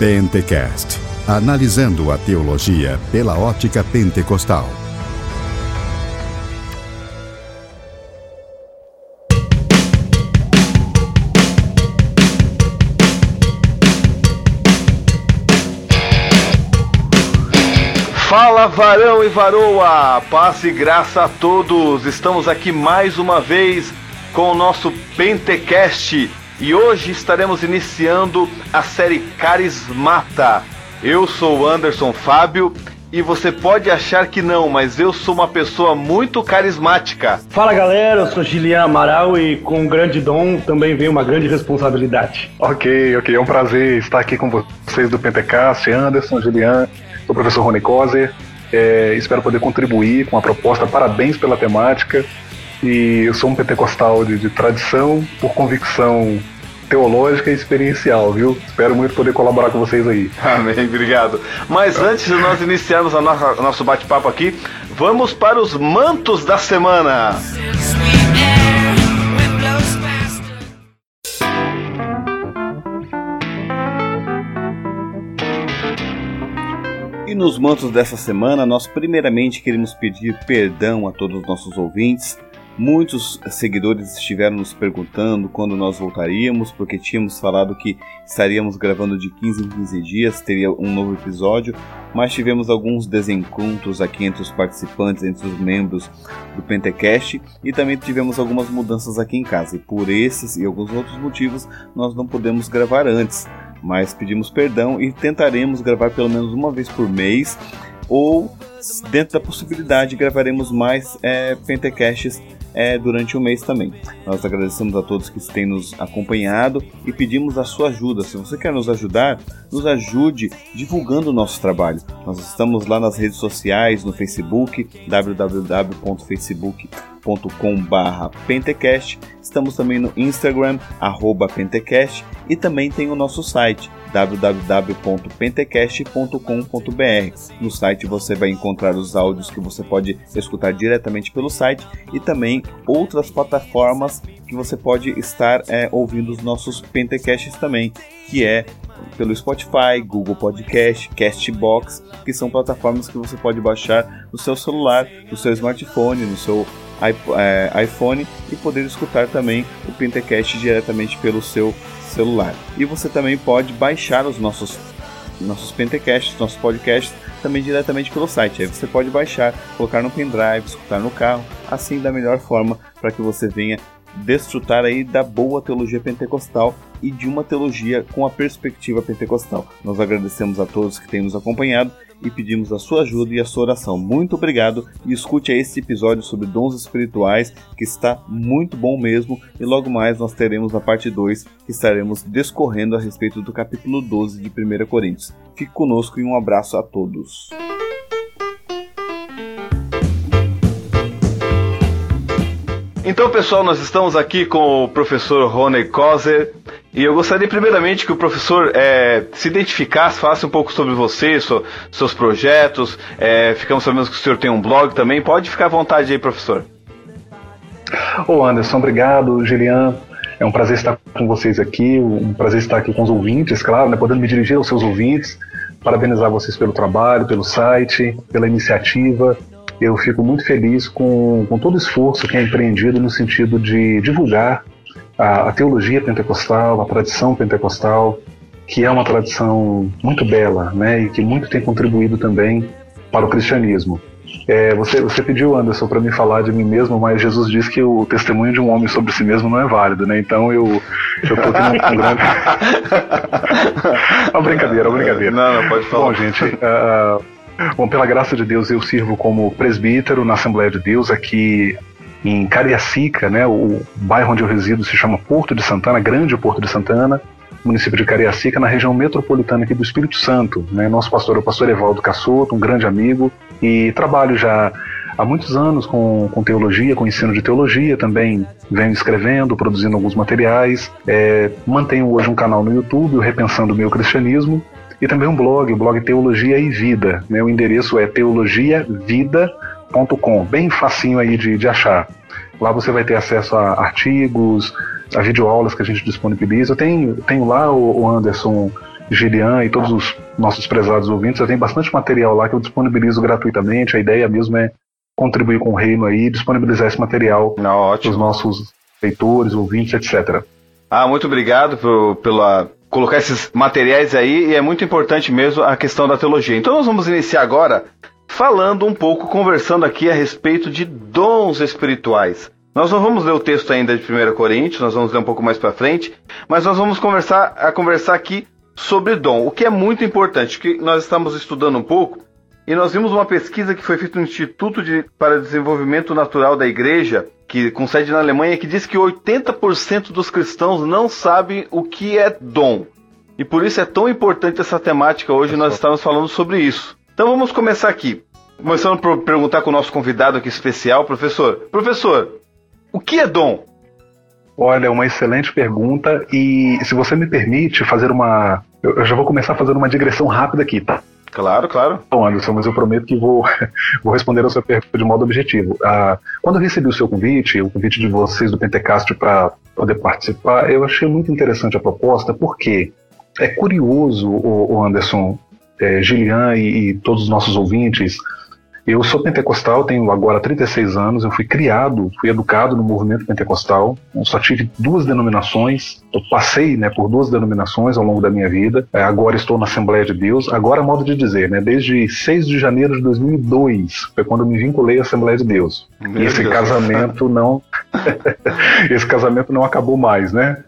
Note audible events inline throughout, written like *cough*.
Pentecast analisando a teologia pela ótica pentecostal. Fala varão e varoa, paz e graça a todos. Estamos aqui mais uma vez com o nosso Pentecast e hoje estaremos iniciando a série Carismata. Eu sou Anderson Fábio e você pode achar que não, mas eu sou uma pessoa muito carismática. Fala galera, eu sou Gilian Amaral e com um grande dom também vem uma grande responsabilidade. Ok, ok, é um prazer estar aqui com vocês do Pentecast, Anderson, Gilian sou o professor Rony Kozer. É, espero poder contribuir com a proposta. Parabéns pela temática. E eu sou um pentecostal de, de tradição, por convicção teológica e experiencial, viu? Espero muito poder colaborar com vocês aí. *laughs* Amém, obrigado. Mas antes de nós iniciarmos a nossa, nosso bate-papo aqui, vamos para os mantos da semana. E nos mantos dessa semana, nós primeiramente queremos pedir perdão a todos os nossos ouvintes. Muitos seguidores estiveram nos perguntando quando nós voltaríamos, porque tínhamos falado que estaríamos gravando de 15 em 15 dias, teria um novo episódio, mas tivemos alguns desencontros aqui entre os participantes, entre os membros do Pentecast, e também tivemos algumas mudanças aqui em casa. E por esses e alguns outros motivos, nós não podemos gravar antes mas pedimos perdão e tentaremos gravar pelo menos uma vez por mês ou dentro da possibilidade gravaremos mais é, Pentecasts é, durante o mês também. Nós agradecemos a todos que têm nos acompanhado e pedimos a sua ajuda. Se você quer nos ajudar, nos ajude divulgando o nosso trabalho. Nós estamos lá nas redes sociais, no Facebook, www.facebook.com Pentecast. Estamos também no Instagram, Pentecast, e também tem o nosso site, www.pentecast.com.br. No site você vai encontrar os áudios que você pode escutar diretamente pelo site e também outras plataformas que você pode estar é, ouvindo os nossos Pentecasts também, que é pelo Spotify, Google Podcast, Castbox, que são plataformas que você pode baixar no seu celular, no seu smartphone, no seu iPhone e poder escutar também o Pentecast diretamente pelo seu celular. E você também pode baixar os nossos nossos Pentecasts, nossos podcasts também diretamente pelo site. Aí você pode baixar, colocar no pendrive, escutar no carro, assim da melhor forma para que você venha desfrutar aí da boa teologia pentecostal e de uma teologia com a perspectiva pentecostal. Nós agradecemos a todos que têm nos acompanhado e pedimos a sua ajuda e a sua oração. Muito obrigado e escute este episódio sobre dons espirituais que está muito bom mesmo e logo mais nós teremos a parte 2 que estaremos discorrendo a respeito do capítulo 12 de 1 Coríntios. Fique conosco e um abraço a todos. Então, pessoal, nós estamos aqui com o professor Rony Kozer e eu gostaria primeiramente que o professor é, se identificasse, falasse um pouco sobre você, so, seus projetos. É, ficamos sabendo que o senhor tem um blog também. Pode ficar à vontade aí, professor. Ô Anderson, obrigado. Gilian, é um prazer estar com vocês aqui, um prazer estar aqui com os ouvintes, claro, né, podendo me dirigir aos seus ouvintes. Parabenizar vocês pelo trabalho, pelo site, pela iniciativa eu fico muito feliz com, com todo o esforço que é empreendido no sentido de divulgar a, a, teologia pentecostal, a tradição pentecostal, que é uma tradição muito bela, né, e que muito tem contribuído também para o cristianismo. É, você, você pediu, Anderson, para me falar de mim mesmo, mas Jesus diz que o testemunho de um homem sobre si mesmo não é válido, né? Então eu tô aqui com grande. *laughs* uma brincadeira, uma brincadeira. Não, não, pode falar. Bom, gente, uh, Bom, pela graça de Deus, eu sirvo como presbítero na Assembleia de Deus aqui em Cariacica, né? O bairro onde eu resido se chama Porto de Santana, Grande Porto de Santana, município de Cariacica, na região metropolitana aqui do Espírito Santo. Né? Nosso pastor é o pastor Evaldo Cassoto, um grande amigo, e trabalho já há muitos anos com, com teologia, com ensino de teologia, também venho escrevendo, produzindo alguns materiais. É, mantenho hoje um canal no YouTube, o Repensando o Meu Cristianismo, e também um blog, o blog Teologia e Vida. Né? O endereço é teologiavida.com, bem facinho aí de, de achar. Lá você vai ter acesso a artigos, a videoaulas que a gente disponibiliza. Eu tenho, tenho lá, o Anderson, Gilian e todos os nossos prezados ouvintes, eu tenho bastante material lá que eu disponibilizo gratuitamente. A ideia mesmo é contribuir com o reino aí, disponibilizar esse material para os nossos leitores, ouvintes, etc. Ah, muito obrigado por, pela colocar esses materiais aí e é muito importante mesmo a questão da teologia. Então nós vamos iniciar agora falando um pouco, conversando aqui a respeito de dons espirituais. Nós não vamos ler o texto ainda de 1 Coríntios, nós vamos ler um pouco mais para frente, mas nós vamos conversar a conversar aqui sobre dom, o que é muito importante, que nós estamos estudando um pouco e nós vimos uma pesquisa que foi feita no Instituto de, para Desenvolvimento Natural da Igreja, que com sede na Alemanha, que diz que 80% dos cristãos não sabem o que é dom. E por isso é tão importante essa temática hoje, nós estamos falando sobre isso. Então vamos começar aqui. Começando por perguntar com o nosso convidado aqui especial, professor. Professor, o que é dom? Olha, é uma excelente pergunta e se você me permite fazer uma. Eu já vou começar fazendo uma digressão rápida aqui, tá? Claro, claro. Bom, Anderson, mas eu prometo que vou, *laughs* vou responder a sua pergunta de modo objetivo. Ah, quando eu recebi o seu convite, o convite de vocês do Pentecast para poder participar, eu achei muito interessante a proposta, porque é curioso, o, o Anderson, é, Gilian e, e todos os nossos ouvintes, eu sou pentecostal, tenho agora 36 anos, eu fui criado, fui educado no movimento pentecostal, eu só tive duas denominações, eu passei né, por duas denominações ao longo da minha vida, é, agora estou na Assembleia de Deus, agora modo de dizer, né, desde 6 de janeiro de 2002, foi quando eu me vinculei à Assembleia de Deus. Meu e esse Deus. casamento não... *laughs* esse casamento não acabou mais, né?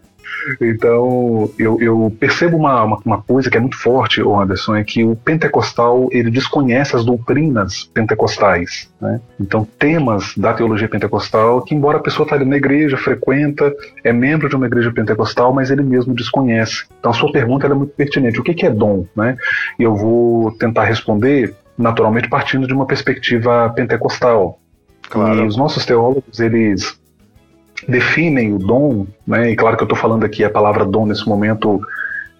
Então, eu, eu percebo uma, uma, uma, coisa que é muito forte, Anderson, é que o pentecostal ele desconhece as doutrinas pentecostais. Né? Então, temas da teologia pentecostal que, embora a pessoa esteja tá ali na igreja, frequenta, é membro de uma igreja pentecostal, mas ele mesmo desconhece. Então, a sua pergunta é muito pertinente. O que, que é dom? Né? E eu vou tentar responder, naturalmente, partindo de uma perspectiva pentecostal. Claro. E os nossos teólogos, eles definem o dom, né, e claro que eu estou falando aqui a palavra dom nesse momento,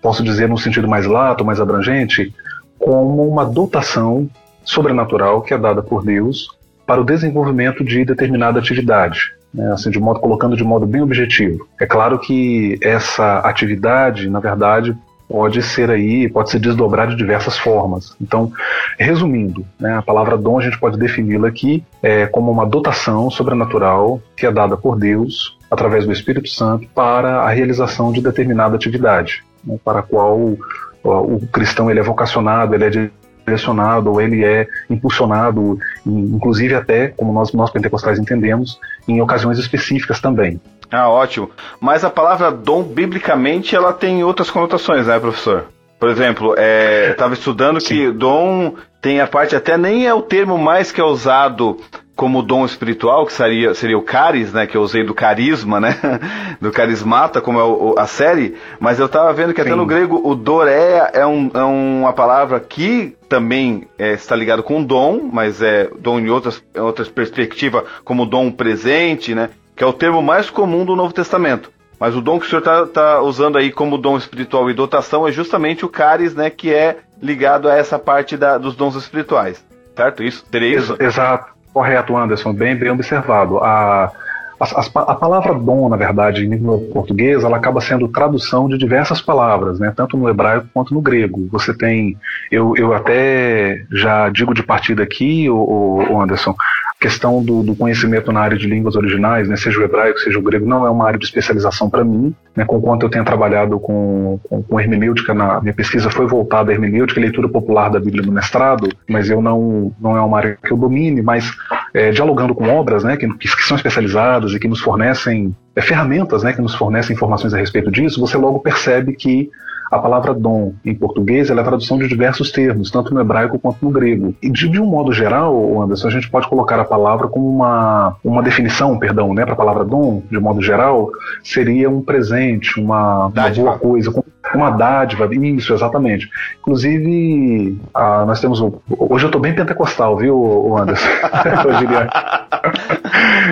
posso dizer no sentido mais lato, mais abrangente, como uma dotação sobrenatural que é dada por Deus para o desenvolvimento de determinada atividade, né, assim de modo colocando de modo bem objetivo. É claro que essa atividade, na verdade, pode ser aí, pode se desdobrar de diversas formas. Então, resumindo, né, a palavra dom a gente pode defini-la aqui é, como uma dotação sobrenatural que é dada por Deus através do Espírito Santo para a realização de determinada atividade, né, para a qual o, o cristão ele é vocacionado, ele é direcionado ou ele é impulsionado, inclusive até, como nós, nós pentecostais entendemos, em ocasiões específicas também. Ah, ótimo. Mas a palavra dom, biblicamente, ela tem outras conotações, né, professor? Por exemplo, é, estava estudando Sim. que dom tem a parte, até nem é o termo mais que é usado como dom espiritual, que seria, seria o caris, né, que eu usei do carisma, né, *laughs* do carismata, como é o, a série, mas eu estava vendo que até Sim. no grego o doré é, um, é uma palavra que também é, está ligado com dom, mas é dom em outras, em outras perspectivas, como dom presente, né, que é o termo mais comum do Novo Testamento. Mas o dom que o senhor está tá usando aí como dom espiritual e dotação é justamente o caris, né, que é ligado a essa parte da, dos dons espirituais. Certo? Isso? Teria? Exato. Correto, Anderson. Bem, bem observado. A, a, a, palavra dom, na verdade, em língua portuguesa, ela acaba sendo tradução de diversas palavras, né? tanto no hebraico quanto no grego. Você tem, eu, eu até já digo de partida aqui, o, o Anderson, questão do, do, conhecimento na área de línguas originais, né, seja o hebraico, seja o grego, não é uma área de especialização para mim. Né, com quanto eu tenho trabalhado com, com, com, hermenêutica, na, minha pesquisa foi voltada à hermenêutica e leitura popular da Bíblia no mestrado, mas eu não, não é uma área que eu domine, mas é, dialogando com obras né, que, que, são especializadas e que nos fornecem é, ferramentas né, que nos fornecem informações a respeito disso, você logo percebe que a palavra dom em português é a tradução de diversos termos, tanto no hebraico quanto no grego. E de, de, um modo geral, Anderson, a gente pode colocar a palavra como uma, uma definição, perdão, né, para a palavra dom, de modo geral, seria um presente, uma, uma boa coisa, uma dádiva, isso, exatamente. Inclusive, ah, nós temos. Hoje eu estou bem pentecostal, viu, Anderson? *laughs* eu diria.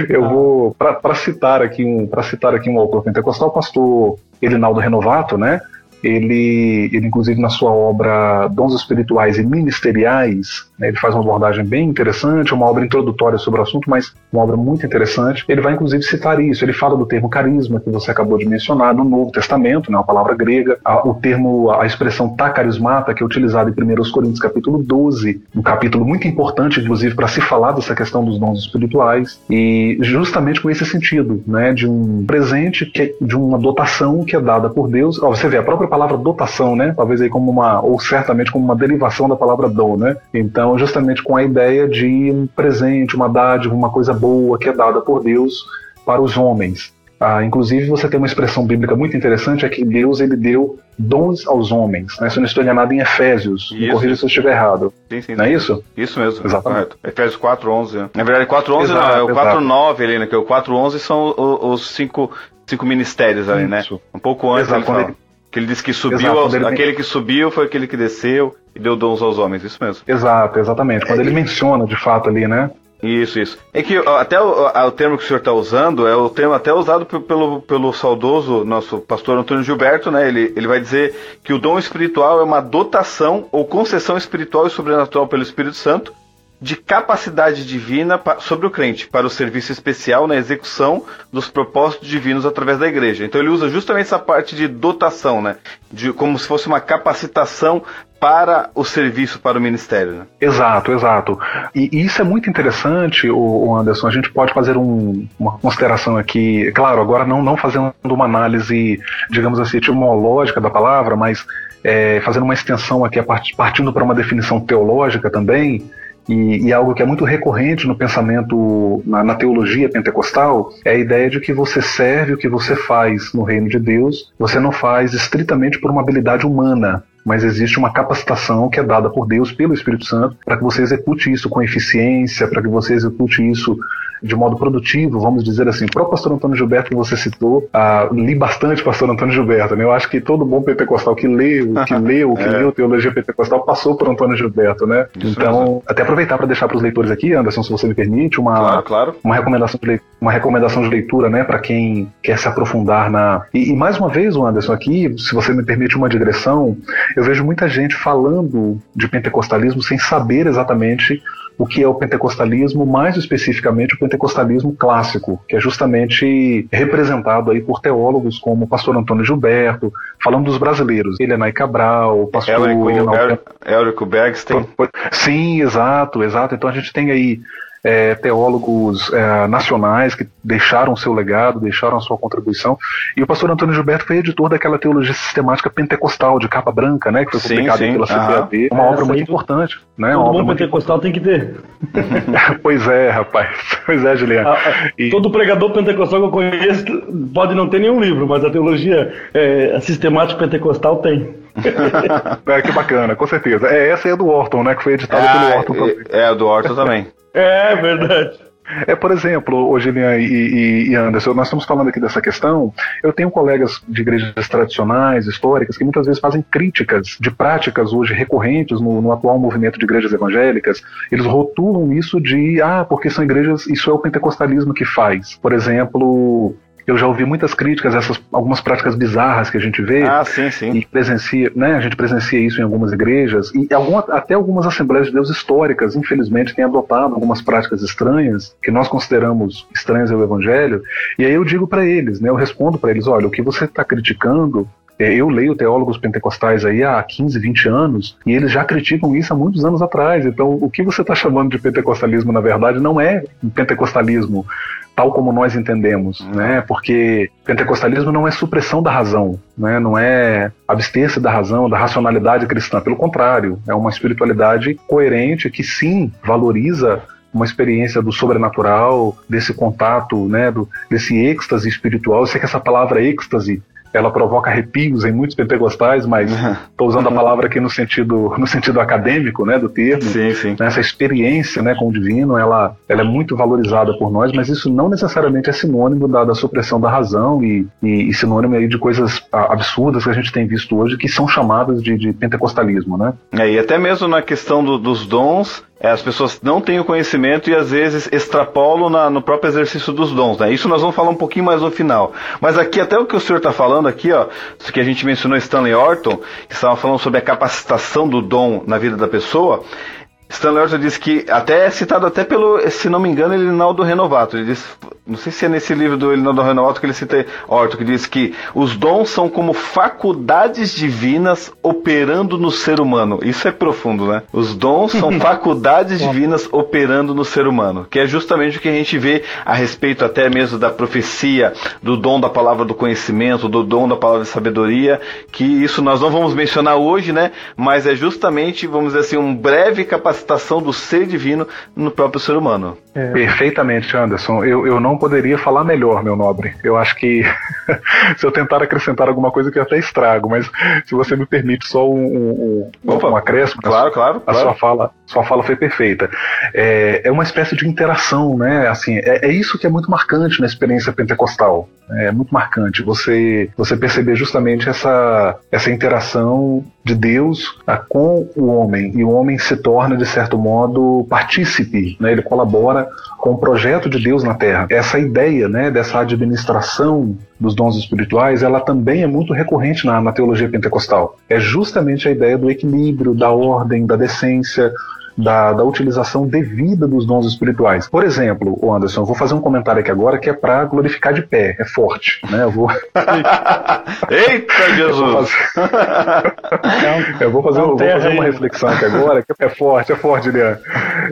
Eu vou, para citar aqui um, para citar aqui um autor pentecostal, o pastor Elinaldo Renovato, né? Ele, ele inclusive na sua obra Dons Espirituais e Ministeriais, né, ele faz uma abordagem bem interessante, uma obra introdutória sobre o assunto, mas uma obra muito interessante. Ele vai inclusive citar isso, ele fala do termo carisma que você acabou de mencionar no Novo Testamento, né, uma palavra grega, a, o termo, a expressão tá carismata, que é utilizada em 1 Coríntios capítulo 12, um capítulo muito importante, inclusive, para se falar dessa questão dos dons espirituais, e justamente com esse sentido, né, de um presente, que, é, de uma dotação que é dada por Deus. Ó, você vê a própria palavra dotação, né, talvez aí como uma, ou certamente como uma derivação da palavra dom, né, então justamente com a ideia de um presente, uma dádiva, uma coisa boa que é dada por Deus para os homens. Ah, inclusive, você tem uma expressão bíblica muito interessante, é que Deus ele deu dons aos homens. Né? Se eu não estou enganado, em Efésios. Isso. Me corrija se eu estiver errado. Sim, sim. Não é isso? Isso mesmo. Exatamente. Correto. Efésios 4.11. Na verdade, 4.11 não, é o 4.9 ali, né? Que o 4.11 são os, cinco, cinco ministérios ali, né? isso. né? Um pouco antes Exato, ele que ele disse que subiu, Exato, aos, ele... aquele que subiu foi aquele que desceu e deu dons aos homens, isso mesmo. Exato, exatamente. Quando é, ele menciona de fato ali, né? Isso, isso. É que até o, o termo que o senhor está usando é o termo até usado pelo, pelo saudoso nosso pastor Antônio Gilberto, né? Ele, ele vai dizer que o dom espiritual é uma dotação ou concessão espiritual e sobrenatural pelo Espírito Santo de capacidade divina sobre o crente para o serviço especial na execução dos propósitos divinos através da igreja. Então ele usa justamente essa parte de dotação, né? De, como se fosse uma capacitação para o serviço, para o ministério. Né? Exato, exato. E, e, isso é muito interessante, o, Anderson. A gente pode fazer um, uma consideração aqui, claro, agora não, não fazendo uma análise, digamos assim, etimológica da palavra, mas é, fazendo uma extensão aqui, partindo para uma definição teológica também. E, e, algo que é muito recorrente no pensamento, na, na, teologia pentecostal, é a ideia de que você serve o que você faz no reino de Deus, você não faz estritamente por uma habilidade humana, mas existe uma capacitação que é dada por Deus, pelo Espírito Santo, para que você execute isso com eficiência, para que você execute isso de modo produtivo, vamos dizer assim. Para o pastor Antônio Gilberto que você citou, ah, li bastante pastor Antônio Gilberto. Né? Eu acho que todo bom pentecostal que lê, que *laughs* leu, que é. leu teologia pentecostal passou por Antônio Gilberto, né? Isso então, mesmo. até aproveitar para deixar para os leitores aqui, Anderson, se você me permite, uma, claro, claro. uma recomendação de leitura, uma recomendação de leitura, né, para quem quer se aprofundar na. E, e mais uma vez, Anderson, aqui, se você me permite uma digressão, eu vejo muita gente falando de pentecostalismo sem saber exatamente o que é o pentecostalismo, mais especificamente o pentecostalismo clássico, que é justamente representado aí por teólogos como o pastor Antônio Gilberto, falando dos brasileiros, Helena Cabral, o pastor Érico Bergstein. Sim, exato, exato. Então a gente tem aí é, teólogos é, nacionais que deixaram seu legado, deixaram a sua contribuição. E o pastor Antônio Gilberto foi editor daquela teologia sistemática pentecostal de capa branca, né, que foi publicada pela CPAD. Uma obra muito importante. Né, todo bom pentecostal tem que ter. *laughs* pois é, rapaz. *laughs* Pois é, Juliano. Ah, ah, e... Todo pregador pentecostal que eu conheço pode não ter nenhum livro, mas a teologia é, a sistemática pentecostal tem. *laughs* é, que bacana, com certeza. É, essa é a do Orton, né? Que foi editada ah, pelo Orton também. É, a do Orton também. É, verdade. É, por exemplo, hoje e, e, e, Anderson, nós estamos falando aqui dessa questão. Eu tenho colegas de igrejas tradicionais, históricas, que muitas vezes fazem críticas de práticas hoje recorrentes no, no, atual movimento de igrejas evangélicas. Eles rotulam isso de, ah, porque são igrejas, isso é o pentecostalismo que faz. Por exemplo, eu já ouvi muitas críticas a essas algumas práticas bizarras que a gente vê ah, sim, sim. e presencia, né? A gente presencia isso em algumas igrejas e alguma, até algumas assembleias de Deus históricas, infelizmente, têm adotado algumas práticas estranhas que nós consideramos estranhas ao Evangelho. E aí eu digo para eles, né? Eu respondo para eles, olha, o que você está criticando é, eu leio teólogos pentecostais aí há 15, 20 anos e eles já criticam isso há muitos anos atrás. Então, o que você está chamando de pentecostalismo, na verdade, não é pentecostalismo tal como nós entendemos, uhum. né? Porque pentecostalismo não é supressão da razão, né? Não é abster-se da razão, da racionalidade cristã. Pelo contrário, é uma espiritualidade coerente que sim valoriza uma experiência do sobrenatural, desse contato, né, do, desse êxtase espiritual. Eu sei que essa palavra êxtase ela provoca arrepios em muitos pentecostais, mas *laughs* estou usando a palavra aqui no sentido, no sentido acadêmico, né, do termo. Sim, sim. Essa experiência, né, com o divino, ela, ela é muito valorizada por nós, mas isso não necessariamente é sinônimo da, da supressão da razão e, e, e, sinônimo aí de coisas absurdas que a gente tem visto hoje que são chamadas de, de pentecostalismo, né? É, e até mesmo na questão do, dos dons, é, as pessoas não têm o conhecimento e às vezes extrapolam na, no próprio exercício dos dons, né? Isso nós vamos falar um pouquinho mais no final. Mas aqui, até o que o senhor está falando aqui, ó, que a gente mencionou Stanley Orton, que estava falando sobre a capacitação do dom na vida da pessoa, Stanley Orton disse que, até é citado até pelo, se não me engano, Elinaldo Renovato. Ele diz, não sei se é nesse livro do Elinaldo Renovato que ele cita Orton, que diz que os dons são como faculdades divinas operando no ser humano. Isso é profundo, né? Os dons são *laughs* faculdades divinas operando no ser humano, que é justamente o que a gente vê a respeito até mesmo da profecia, do dom da palavra do conhecimento, do dom da palavra de sabedoria, que isso nós não vamos mencionar hoje, né? Mas é justamente, vamos dizer assim, um breve capacitação do ser divino no próprio ser humano. É. Perfeitamente, Anderson. Eu, eu não poderia falar melhor, meu nobre. Eu acho que *laughs* se eu tentar acrescentar alguma coisa que eu até estrago, mas se você me permite só um, um, Opa, um acréscimo, claro, a, claro, a claro. sua fala, sua fala foi perfeita. É, é uma espécie de interação, né? Assim, é, é isso que é muito marcante na experiência pentecostal. É muito marcante você você perceber justamente essa essa interação de Deus com o homem e o homem se torna de certo modo partícipe, né? Ele colabora com o projeto de Deus na Terra. Essa ideia, né, dessa administração dos dons espirituais, ela também é muito recorrente na, na teologia pentecostal. É justamente a ideia do equilíbrio, da ordem, da decência, da, da utilização devida dos dons espirituais. Por exemplo, o Anderson, eu vou fazer um comentário aqui agora que é para glorificar de pé, é forte, né? Eu vou. *laughs* Eita Jesus! eu vou fazer, eu vou fazer uma reflexão aqui agora que é forte, é forte, Lian.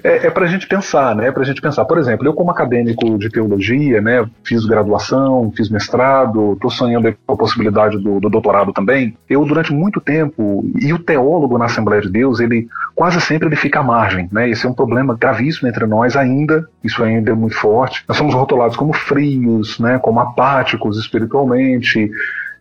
É, é para a gente pensar, né? É para a gente pensar. Por exemplo, eu como acadêmico de teologia, né? Fiz graduação, fiz mestrado, estou sonhando com a possibilidade do, do doutorado também. Eu durante muito tempo e o teólogo na Assembleia de Deus, ele quase sempre ele fica margem, né? Esse é um problema gravíssimo entre nós ainda, isso ainda é muito forte. Nós somos rotulados como frios, né? Como apáticos espiritualmente,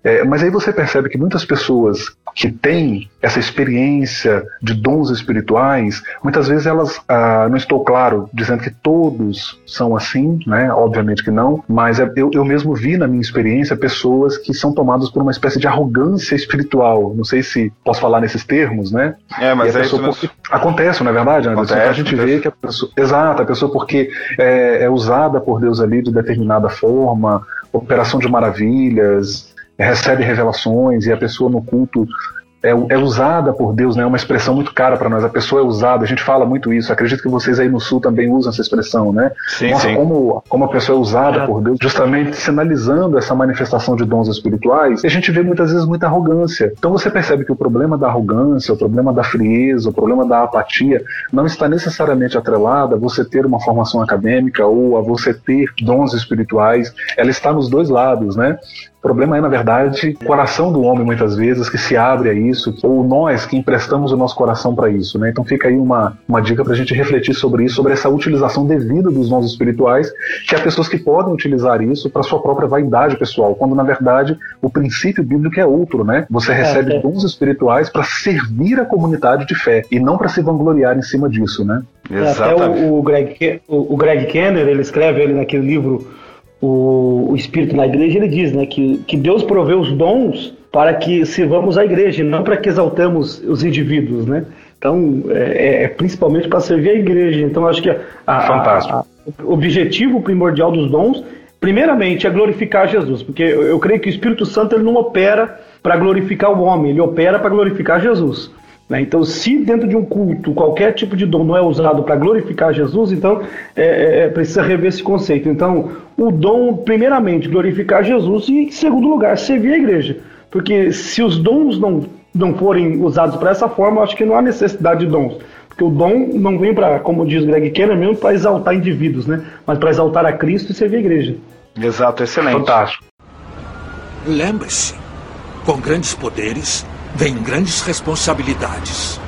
é, mas aí você percebe que muitas pessoas que têm essa experiência de dons espirituais, muitas vezes elas, ah, não estou claro dizendo que todos são assim, né? Obviamente que não, mas é, eu, eu mesmo vi na minha experiência pessoas que são tomadas por uma espécie de arrogância espiritual. Não sei se posso falar nesses termos, né? É, mas é isso porque... acontece, não é verdade, Anderson? Acontece, a gente acontece. vê que a pessoa, exato, a pessoa porque é, é usada por Deus ali de determinada forma, operação de maravilhas, recebe revelações e a pessoa no culto é, é, usada por Deus, né? É uma expressão muito cara para nós. A pessoa é usada, a gente fala muito isso. Acredito que vocês aí no Sul também usam essa expressão, né? Sim, Nossa, sim. Como, como a pessoa é usada por Deus, justamente sinalizando essa manifestação de dons espirituais, e a gente vê muitas vezes muita arrogância. Então você percebe que o problema da arrogância, o problema da frieza, o problema da apatia, não está necessariamente atrelada a você ter uma formação acadêmica ou a você ter dons espirituais. Ela está nos dois lados, né? O problema é, na verdade, o coração do homem, muitas vezes, que se abre a isso, ou nós que emprestamos o nosso coração para isso. Né? Então fica aí uma, uma dica para a gente refletir sobre isso, sobre essa utilização devida dos dons espirituais, que há pessoas que podem utilizar isso para sua própria vaidade pessoal, quando, na verdade, o princípio bíblico é outro. Né? Você recebe é. dons espirituais para servir a comunidade de fé, e não para se vangloriar em cima disso. Né? Até o, o, Greg, o, o Greg Kenner, ele escreve ele naquele livro o, o Espírito na Igreja, ele diz né, que, que Deus proveu os dons para que sirvamos a igreja, não para que exaltemos os indivíduos, né? Então, é, é principalmente para servir a igreja. Então, acho que a, a, Fantástico. A, o objetivo primordial dos dons, primeiramente, é glorificar Jesus, porque eu, eu creio que o Espírito Santo ele não opera para glorificar o homem, ele opera para glorificar Jesus. Né? Então, se dentro de um culto qualquer tipo de dom não é usado para glorificar Jesus, então é, é, precisa rever esse conceito. Então, o dom, primeiramente, glorificar Jesus e, em segundo lugar, servir a igreja. Porque se os dons não, não forem usados para essa forma, eu acho que não há necessidade de dons. Porque o dom não vem para, como diz Greg Kenner, mesmo para exaltar indivíduos, né? mas para exaltar a Cristo e servir a igreja. Exato, excelente. Fantástico. Lembre-se, com grandes poderes vem grandes responsabilidades.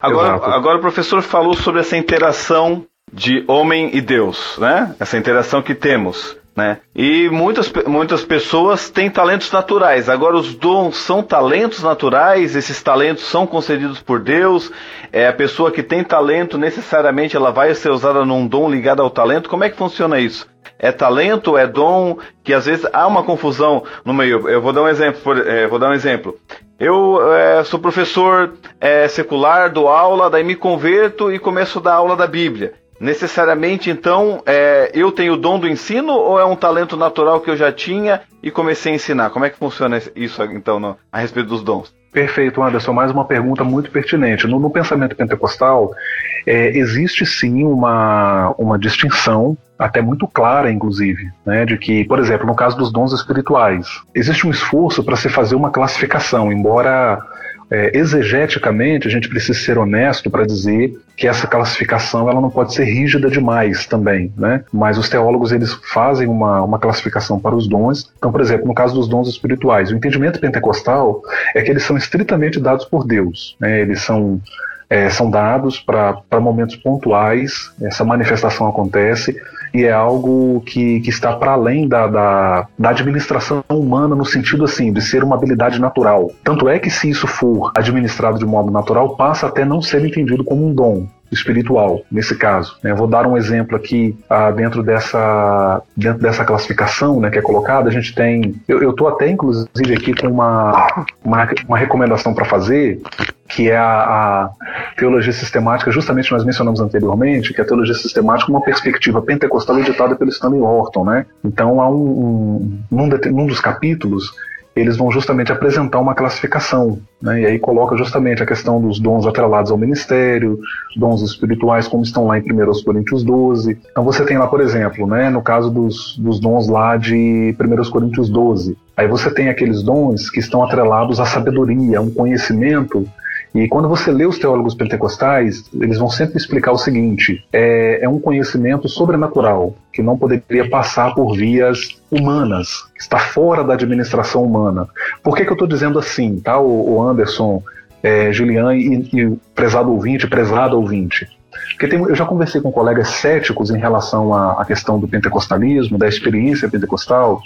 Agora, Exato. agora o professor falou sobre essa interação de homem e Deus, né? Essa interação que temos. Né? E muitas, muitas pessoas têm talentos naturais. Agora, os dons são talentos naturais, esses talentos são concedidos por Deus. É a pessoa que tem talento, necessariamente ela vai ser usada num dom ligado ao talento. Como é que funciona isso? É talento, é dom, que às vezes há uma confusão no meio. Eu vou dar um exemplo. É, vou dar um exemplo. Eu é, sou professor é, secular, dou aula, daí me converto e começo a dar aula da Bíblia. Necessariamente, então, é, eu tenho o dom do ensino ou é um talento natural que eu já tinha e comecei a ensinar? Como é que funciona isso, então, no, a respeito dos dons? Perfeito, Anderson. Mais uma pergunta muito pertinente. No, no pensamento pentecostal, é, existe sim uma, uma distinção, até muito clara, inclusive, né, de que, por exemplo, no caso dos dons espirituais, existe um esforço para se fazer uma classificação, embora é, exegeticamente, a gente precisa ser honesto para dizer que essa classificação ela não pode ser rígida demais também, né? Mas os teólogos eles fazem uma, uma classificação para os dons. Então, por exemplo, no caso dos dons espirituais, o entendimento pentecostal é que eles são estritamente dados por Deus, né? Eles são é, são dados para momentos pontuais, essa manifestação acontece e é algo que, que está para além da, da, da, administração humana no sentido assim de ser uma habilidade natural. Tanto é que se isso for administrado de modo natural, passa até não ser entendido como um dom espiritual, nesse caso. Eu vou dar um exemplo aqui ah, dentro, dessa, dentro dessa classificação né, que é colocada. A gente tem. Eu estou até, inclusive, aqui com uma, uma, uma recomendação para fazer, que é a, a, teologia sistemática, justamente nós mencionamos anteriormente, que é a teologia sistemática uma perspectiva pentecostal editada pelo Stanley Horton, né? Então há um, um num, num dos capítulos eles vão justamente apresentar uma classificação, né? e aí coloca justamente a questão dos dons atrelados ao ministério, dons espirituais, como estão lá em 1 Coríntios 12. Então você tem lá, por exemplo, né, no caso dos, dos dons lá de 1 Coríntios 12, aí você tem aqueles dons que estão atrelados à sabedoria, a um conhecimento e quando você lê os teólogos pentecostais, eles vão sempre explicar o seguinte: é, é um conhecimento sobrenatural que não poderia passar por vias humanas, que está fora da administração humana. Por que, que eu estou dizendo assim, tá, o, o Anderson, é, Julian e, e prezado ouvinte, prezado ouvinte? Porque tem, eu já conversei com colegas céticos em relação à, à, questão do pentecostalismo, da experiência pentecostal,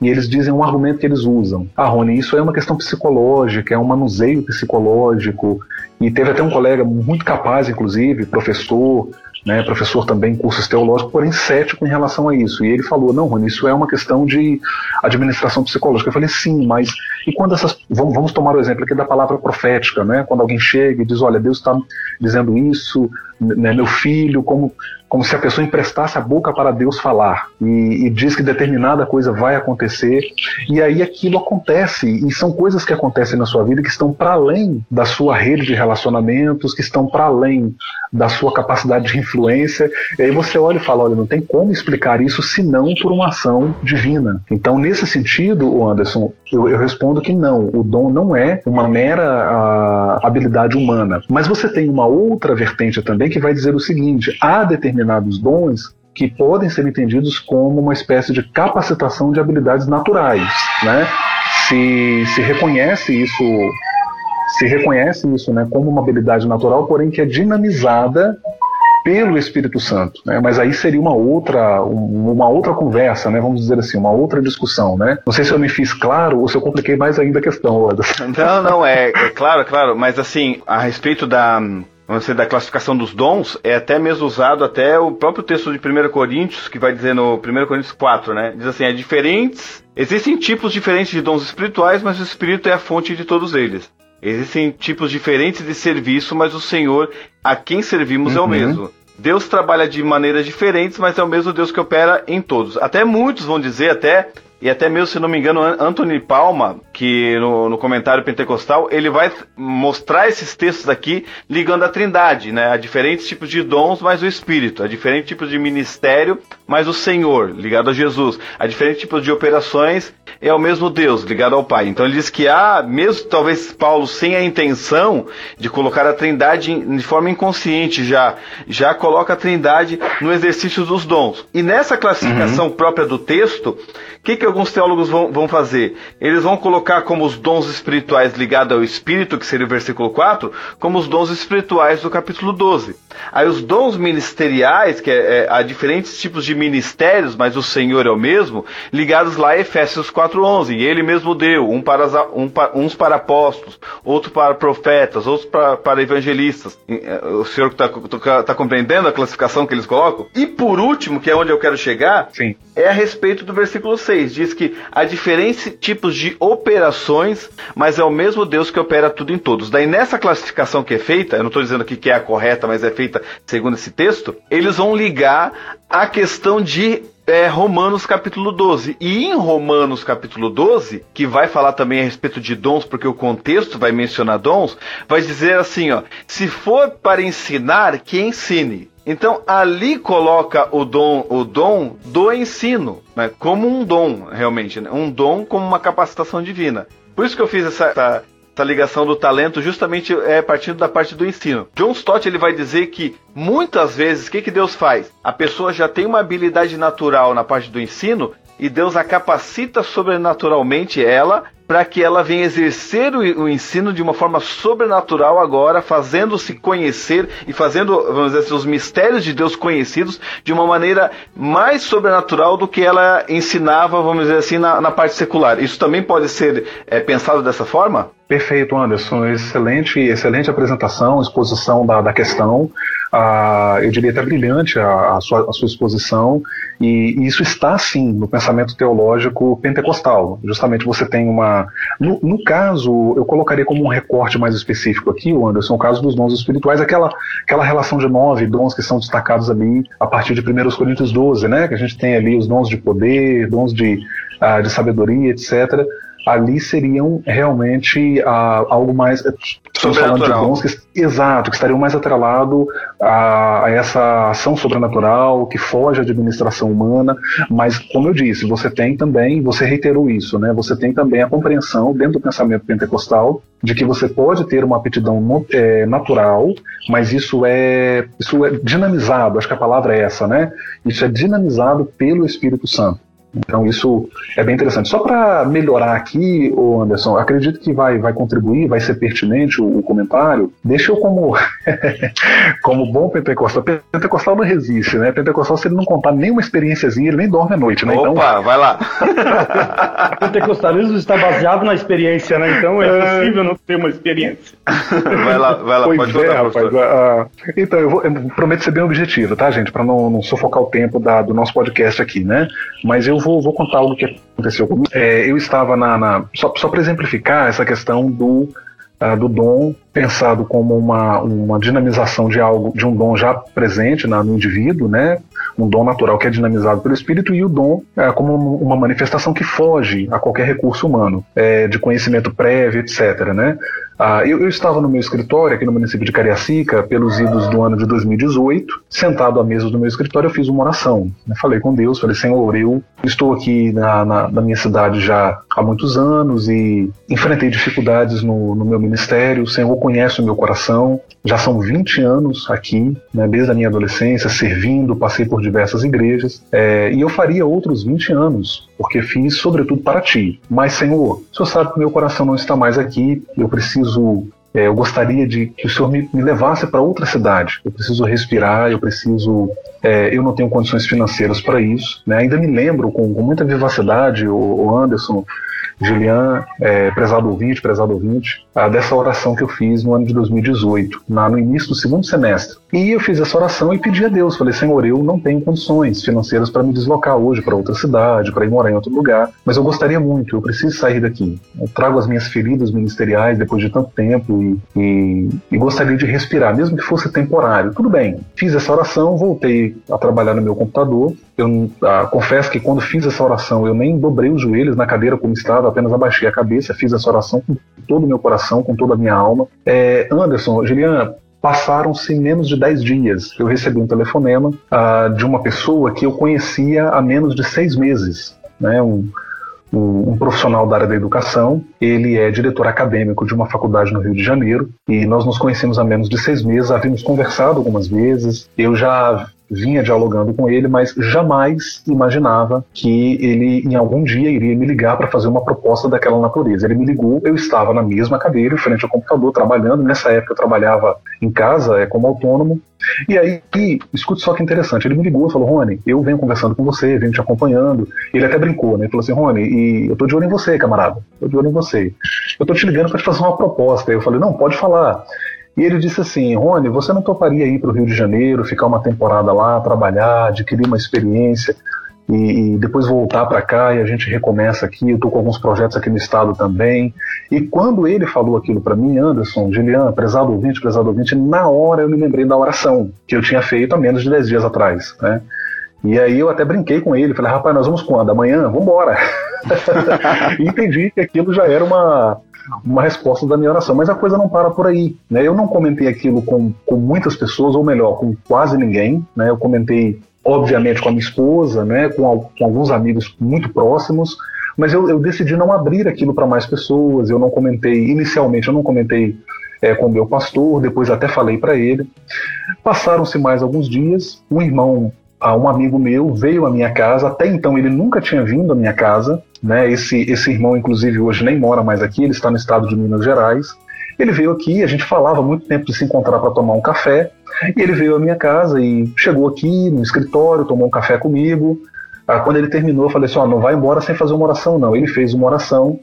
e eles dizem um argumento que eles usam. Ah, Rony, isso é uma questão psicológica, é um manuseio psicológico. E teve até um colega muito capaz, inclusive, professor, né, professor também em cursos teológicos, porém cético em relação a isso. E ele falou: não, Rony, isso é uma questão de administração psicológica. Eu falei: sim, mas e quando essas. Vamos, vamos tomar o exemplo aqui da palavra profética, né? Quando alguém chega e diz: olha, Deus está dizendo isso, né, meu filho, como como se a pessoa emprestasse a boca para Deus falar e, e, diz que determinada coisa vai acontecer e aí aquilo acontece e são coisas que acontecem na sua vida que estão para além da sua rede de relacionamentos, que estão para além da sua capacidade de influência. E aí você olha e fala, olha, não tem como explicar isso senão por uma ação divina. Então nesse sentido, Anderson, eu, eu respondo que não, o dom não é uma mera a, ah, habilidade humana, mas você tem uma outra vertente também que vai dizer o seguinte: há determinados dons que podem ser entendidos como uma espécie de capacitação de habilidades naturais, né? Se, se reconhece isso se reconhece isso né, como uma habilidade natural, porém que é dinamizada pelo Espírito Santo, né? Mas aí seria uma outra, uma outra conversa, né? Vamos dizer assim, uma outra discussão, né? Não sei se eu me fiz claro ou se eu compliquei mais ainda a questão, Não, não é, é claro, claro, mas assim a respeito da vamos dizer, da classificação dos dons, é até mesmo usado até o próprio texto de 1 Coríntios, que vai dizer no 1 Coríntios 4, né? Diz assim, é diferentes, existem tipos diferentes de dons espirituais, mas o Espírito é a fonte de todos eles. Existem tipos diferentes de serviço, mas o Senhor a quem servimos uhum. é o uhum. mesmo. Deus trabalha de maneiras diferentes, mas é o mesmo Deus que opera em todos. Até muitos vão dizer, até e até mesmo, se não me engano, Anthony Palma, que no, no, comentário pentecostal, ele vai mostrar esses textos aqui ligando a trindade, né? A diferentes tipos de dons, mas o Espírito. A diferentes tipos de ministério, mas o Senhor, ligado a Jesus. A diferentes tipos de operações, é o mesmo Deus, ligado ao Pai. Então ele diz que há, mesmo talvez Paulo sem a intenção de colocar a trindade de forma inconsciente já, já coloca a trindade no exercício dos dons. E nessa classificação uhum. própria do texto, que, que alguns teólogos vão, vão fazer? Eles vão colocar como os dons espirituais ligados ao Espírito, que seria o versículo 4, como os dons espirituais do capítulo 12. Aí os dons ministeriais, que é, é, há diferentes tipos de ministérios, mas o Senhor é o mesmo, ligados lá a Efésios 4.11. E ele mesmo deu, um para, um, uns para apóstolos, outros para profetas, outros para, para evangelistas. É, o senhor está tá, tá compreendendo a classificação que eles colocam? E por último, que é onde eu quero chegar, Sim. é a respeito do versículo 6. Diz que há diferentes tipos de operações, mas é o mesmo Deus que opera tudo em todos. Daí nessa classificação que é feita, eu não estou dizendo que é a correta, mas é feita segundo esse texto, eles vão ligar a questão de é, Romanos capítulo 12. E em Romanos capítulo 12, que vai falar também a respeito de dons, porque o contexto vai mencionar dons, vai dizer assim, ó: se for para ensinar, que ensine. Então ali coloca o dom, o dom do ensino, né, como um dom realmente, né, um dom como uma capacitação divina. Por isso que eu fiz essa, essa essa ligação do talento justamente é partindo da parte do ensino. John Stott ele vai dizer que muitas vezes o que, que Deus faz? A pessoa já tem uma habilidade natural na parte do ensino e Deus a capacita sobrenaturalmente ela para que ela venha exercer o, ensino de uma forma sobrenatural agora, fazendo-se conhecer e fazendo, vamos dizer assim, os mistérios de Deus conhecidos de uma maneira mais sobrenatural do que ela ensinava, vamos dizer assim, na, na parte secular. Isso também pode ser é, pensado dessa forma? Perfeito, Anderson. Excelente, excelente apresentação, exposição da, da questão. Ah, eu diria até brilhante a, a, sua, a sua exposição. E, e, isso está, sim, no pensamento teológico pentecostal. Justamente você tem uma. No, no, caso, eu colocaria como um recorte mais específico aqui, Anderson, o caso dos dons espirituais, aquela, aquela relação de nove dons que são destacados ali a partir de 1 Coríntios 12, né? Que a gente tem ali os dons de poder, dons de, ah, de sabedoria, etc ali seriam realmente ah, algo mais. Eh, estamos falando de dons que, exato, que estariam mais atrelado a, a, essa ação sobrenatural que foge à administração humana. Mas, como eu disse, você tem também, você reiterou isso, né? Você tem também a compreensão dentro do pensamento pentecostal de que você pode ter uma aptidão é, natural, mas isso é, isso é dinamizado, acho que a palavra é essa, né? Isso é dinamizado pelo Espírito Santo. Então isso é bem interessante. Só para melhorar aqui, o Anderson, acredito que vai, vai contribuir, vai ser pertinente o, o comentário. Deixa eu como *laughs* como bom pentecostal. Pentecostal não resiste, né? Pentecostal se ele não contar nenhuma experiênciazinha, ele nem dorme à noite, né? Então Opa, então... vai lá. o *laughs* pentecostalismo está baseado na experiência, né? Então é, é possível não ter uma experiência. vai lá, vai lá, pois pode é, rapaz. Uh, então, eu, vou, eu, prometo ser bem objetivo, tá, gente? Para não, não sufocar o tempo da, do nosso podcast aqui, né? Mas eu vou, vou contar algo que aconteceu comigo. É, eu estava na. na só só para exemplificar essa questão do, uh, do dom pensado como uma, uma dinamização de algo, de um dom já presente na, no indivíduo, né? Um dom natural que é dinamizado pelo espírito e o dom é, como uma manifestação que foge a qualquer recurso humano, é, de conhecimento prévio, etc. Né? Ah, eu, eu, estava no meu escritório aqui no município de Cariacica, pelos idos do ano de 2018, sentado à mesa do meu escritório, eu fiz uma oração. Falei com Deus, falei, Senhor, eu estou aqui na, na, na, minha cidade já há muitos anos e enfrentei dificuldades no, no meu ministério. Senhor conhece o meu coração. Já são 20 anos aqui, né, desde a minha adolescência, servindo, passei por diversas igrejas. É, e eu faria outros 20 anos, porque fiz sobretudo para ti. Mas, Senhor, o Senhor sabe que meu coração não está mais aqui, eu preciso é, eu gostaria de que o senhor me, me levasse para outra cidade. Eu preciso respirar, eu preciso. É, eu não tenho condições financeiras para isso. Né? Ainda me lembro com, com muita vivacidade, o, o Anderson, Julian, é, prezado ouvinte, prezado ouvinte, a, dessa oração que eu fiz no ano de 2018, na, no início do segundo semestre. E eu fiz essa oração e pedi a Deus, falei, Senhor, eu não tenho condições financeiras para me deslocar hoje para outra cidade, para ir morar em outro lugar, mas eu gostaria muito, eu preciso sair daqui. Eu trago as minhas feridas ministeriais depois de tanto tempo e, e, e gostaria de respirar, mesmo que fosse temporário. Tudo bem, fiz essa oração, voltei a trabalhar no meu computador. Eu ah, confesso que quando fiz essa oração, eu nem dobrei os joelhos na cadeira como estava, apenas abaixei a cabeça, fiz essa oração com todo o meu coração, com toda a minha alma. É, Anderson, Juliana, passaram-se menos de 10 dias. Eu recebi um telefonema uh, de uma pessoa que eu conhecia há menos de seis meses. Né? Um, um, profissional da área da educação. Ele é diretor acadêmico de uma faculdade no Rio de Janeiro e nós nos conhecemos há menos de seis meses. Havíamos conversado algumas vezes. Eu já vinha dialogando com ele, mas jamais imaginava que ele em algum dia iria me ligar para fazer uma proposta daquela natureza. Ele me ligou, eu estava na mesma cadeira, frente ao computador, trabalhando. Nessa época eu trabalhava em casa, é, como autônomo. E aí, escute só que interessante, ele me ligou e falou, Rony, eu venho conversando com você, venho te acompanhando. Ele até brincou, né? Falou assim, Rony, e eu tô de olho em você, camarada. Tô de olho em você. Eu tô te ligando para te fazer uma proposta. Eu falei, não, pode falar. E ele disse assim: Rony, você não toparia ir para o Rio de Janeiro, ficar uma temporada lá, trabalhar, adquirir uma experiência e, e depois voltar para cá e a gente recomeça aqui? Eu estou com alguns projetos aqui no estado também. E quando ele falou aquilo para mim, Anderson, Gilian, prezado ouvinte, prezado ouvinte, na hora eu me lembrei da oração que eu tinha feito há menos de 10 dias atrás. Né? E aí eu até brinquei com ele, falei, rapaz, nós vamos quando? Amanhã? Vamos embora. *laughs* entendi que aquilo já era uma, uma resposta da minha oração. Mas a coisa não para por aí. Né? Eu não comentei aquilo com, com muitas pessoas, ou melhor, com quase ninguém. Né? Eu comentei, obviamente, com a minha esposa, né? com, com alguns amigos muito próximos, mas eu, eu decidi não abrir aquilo para mais pessoas. Eu não comentei, inicialmente, eu não comentei é, com o meu pastor, depois até falei para ele. Passaram-se mais alguns dias, um irmão a um amigo meu veio à minha casa, até então ele nunca tinha vindo à minha casa, né? Esse, esse irmão, inclusive, hoje nem mora mais aqui, ele está no estado de Minas Gerais. Ele veio aqui, a gente falava muito tempo de se encontrar para tomar um café, e ele veio à minha casa e chegou aqui no escritório, tomou um café comigo. Ah, quando ele terminou, eu falei assim: oh, não vai embora sem fazer uma oração, não. Ele fez uma oração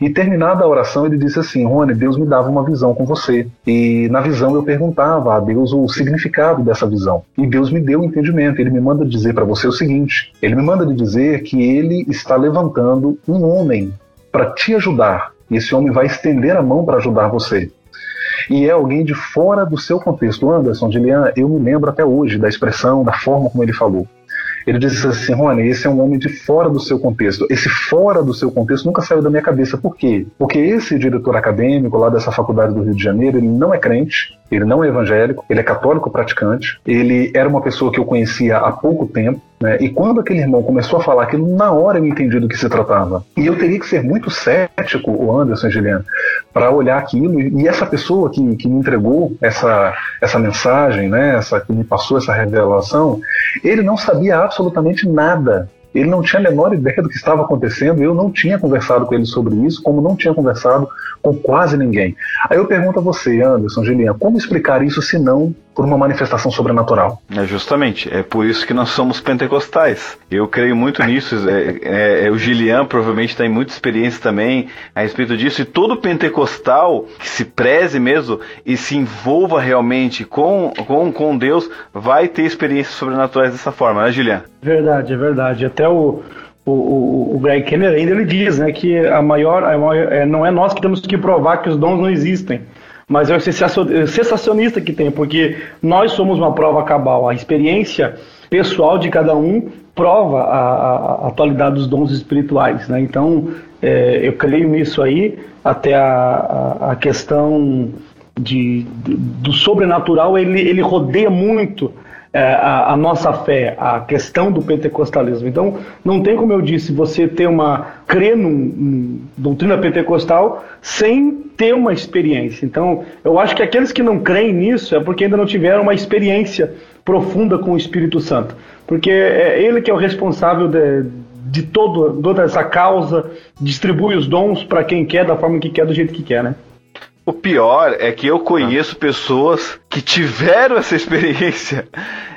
e terminada a oração, ele disse assim: Rony, Deus me dava uma visão com você. E na visão eu perguntava a Deus o significado dessa visão. E Deus me deu o um entendimento. Ele me manda dizer para você o seguinte: ele me manda dizer que ele está levantando um homem para te ajudar. E esse homem vai estender a mão para ajudar você e é alguém de fora do seu contexto. Anderson, Gilian, eu me lembro até hoje da expressão, da forma como ele falou. Ele disse assim, Rony, esse é um homem de fora do seu contexto. Esse fora do seu contexto nunca saiu da minha cabeça. Por quê? Porque esse diretor acadêmico lá dessa faculdade do Rio de Janeiro, ele não é crente, ele não é evangélico, ele é católico praticante, ele era uma pessoa que eu conhecia há pouco tempo, né? E quando aquele irmão começou a falar aquilo, na hora eu entendi do que se tratava. E eu teria que ser muito cético, o Anderson Juliano, para olhar aquilo. E essa pessoa que, que me entregou essa, essa mensagem, né? essa, que me passou essa revelação, ele não sabia absolutamente nada ele não tinha a menor ideia do que estava acontecendo, eu não tinha conversado com ele sobre isso, como não tinha conversado com quase ninguém. Aí eu pergunto a você, Anderson, Juliana, como explicar isso se não por uma manifestação sobrenatural? É justamente, é por isso que nós somos pentecostais. Eu creio muito *laughs* nisso. É, é, é o Gilian provavelmente tem muita experiência também a respeito disso. E todo pentecostal que se preze mesmo e se envolva realmente com, com, com Deus vai ter experiências sobrenaturais dessa forma, né, Gilian? Verdade, é verdade. Até o, o, o, o Greg Kenner ainda ele diz né, que a maior, a maior é, não é nós que temos que provar que os dons não existem, mas é o sensacionista que tem, porque nós somos uma prova cabal. A experiência pessoal de cada um prova a, a, atualidade dos dons espirituais. Né? Então, é, eu creio nisso aí, até a, a, a questão de, de, do sobrenatural, ele, ele rodeia muito a, a, nossa fé, a questão do pentecostalismo. Então, não tem como eu disse, você ter uma crer num, doutrina pentecostal sem ter uma experiência. Então, eu acho que aqueles que não creem nisso é porque ainda não tiveram uma experiência profunda com o Espírito Santo, porque é ele que é o responsável de, de todo, toda essa causa, distribui os dons para quem quer, da forma que quer, do jeito que quer, né? O pior é que eu conheço pessoas que tiveram essa experiência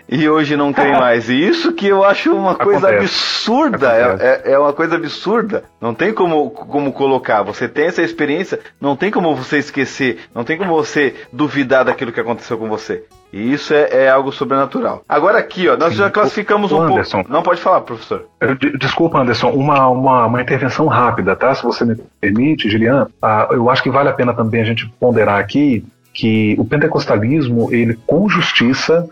e hoje não tem *laughs* mais. E isso que eu acho uma coisa Acontece. absurda. É, é, é, uma coisa absurda. Não tem como, como colocar. Você tem essa experiência, não tem como você esquecer, não tem como você duvidar daquilo que aconteceu com você. E isso é, é algo sobrenatural. Agora aqui, ó, nós Sim. já classificamos o, um Anderson, pouco. Não pode falar, professor. Desculpa, Anderson, uma, uma, uma intervenção rápida, tá? Se você me permite, Gilian, ah, eu acho que vale a pena também a gente ponderar aqui que o pentecostalismo, ele com justiça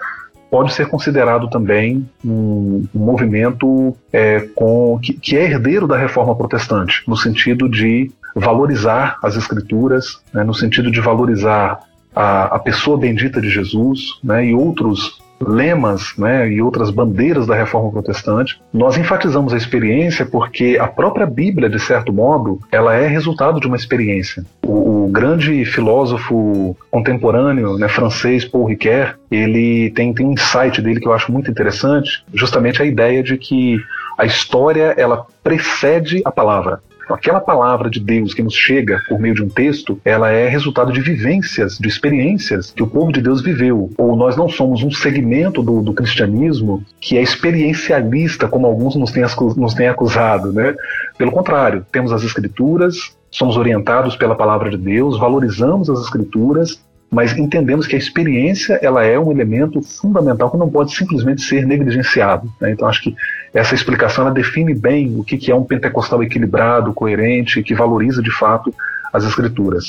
pode ser considerado também um, um movimento é, com, que, que, é herdeiro da reforma protestante, no sentido de valorizar as escrituras, né, no sentido de valorizar a, a pessoa bendita de Jesus né, e outros lemas né, e outras bandeiras da reforma protestante. Nós enfatizamos a experiência porque a própria Bíblia, de certo modo, ela é resultado de uma experiência. O, o grande filósofo contemporâneo né, francês Paul Ricoeur, ele tem, tem um insight dele que eu acho muito interessante, justamente a ideia de que a história ela precede a palavra. Aquela palavra de Deus que nos chega por meio de um texto, ela é resultado de vivências, de experiências que o povo de Deus viveu. Ou nós não somos um segmento do, do cristianismo que é experiencialista, como alguns nos têm, nos têm acusado, né? Pelo contrário, temos as escrituras, somos orientados pela palavra de Deus, valorizamos as escrituras mas entendemos que a experiência ela é um elemento fundamental que não pode simplesmente ser negligenciado. Né? Então acho que essa explicação ela define bem o que, que é um pentecostal equilibrado, coerente, que valoriza de fato as escrituras.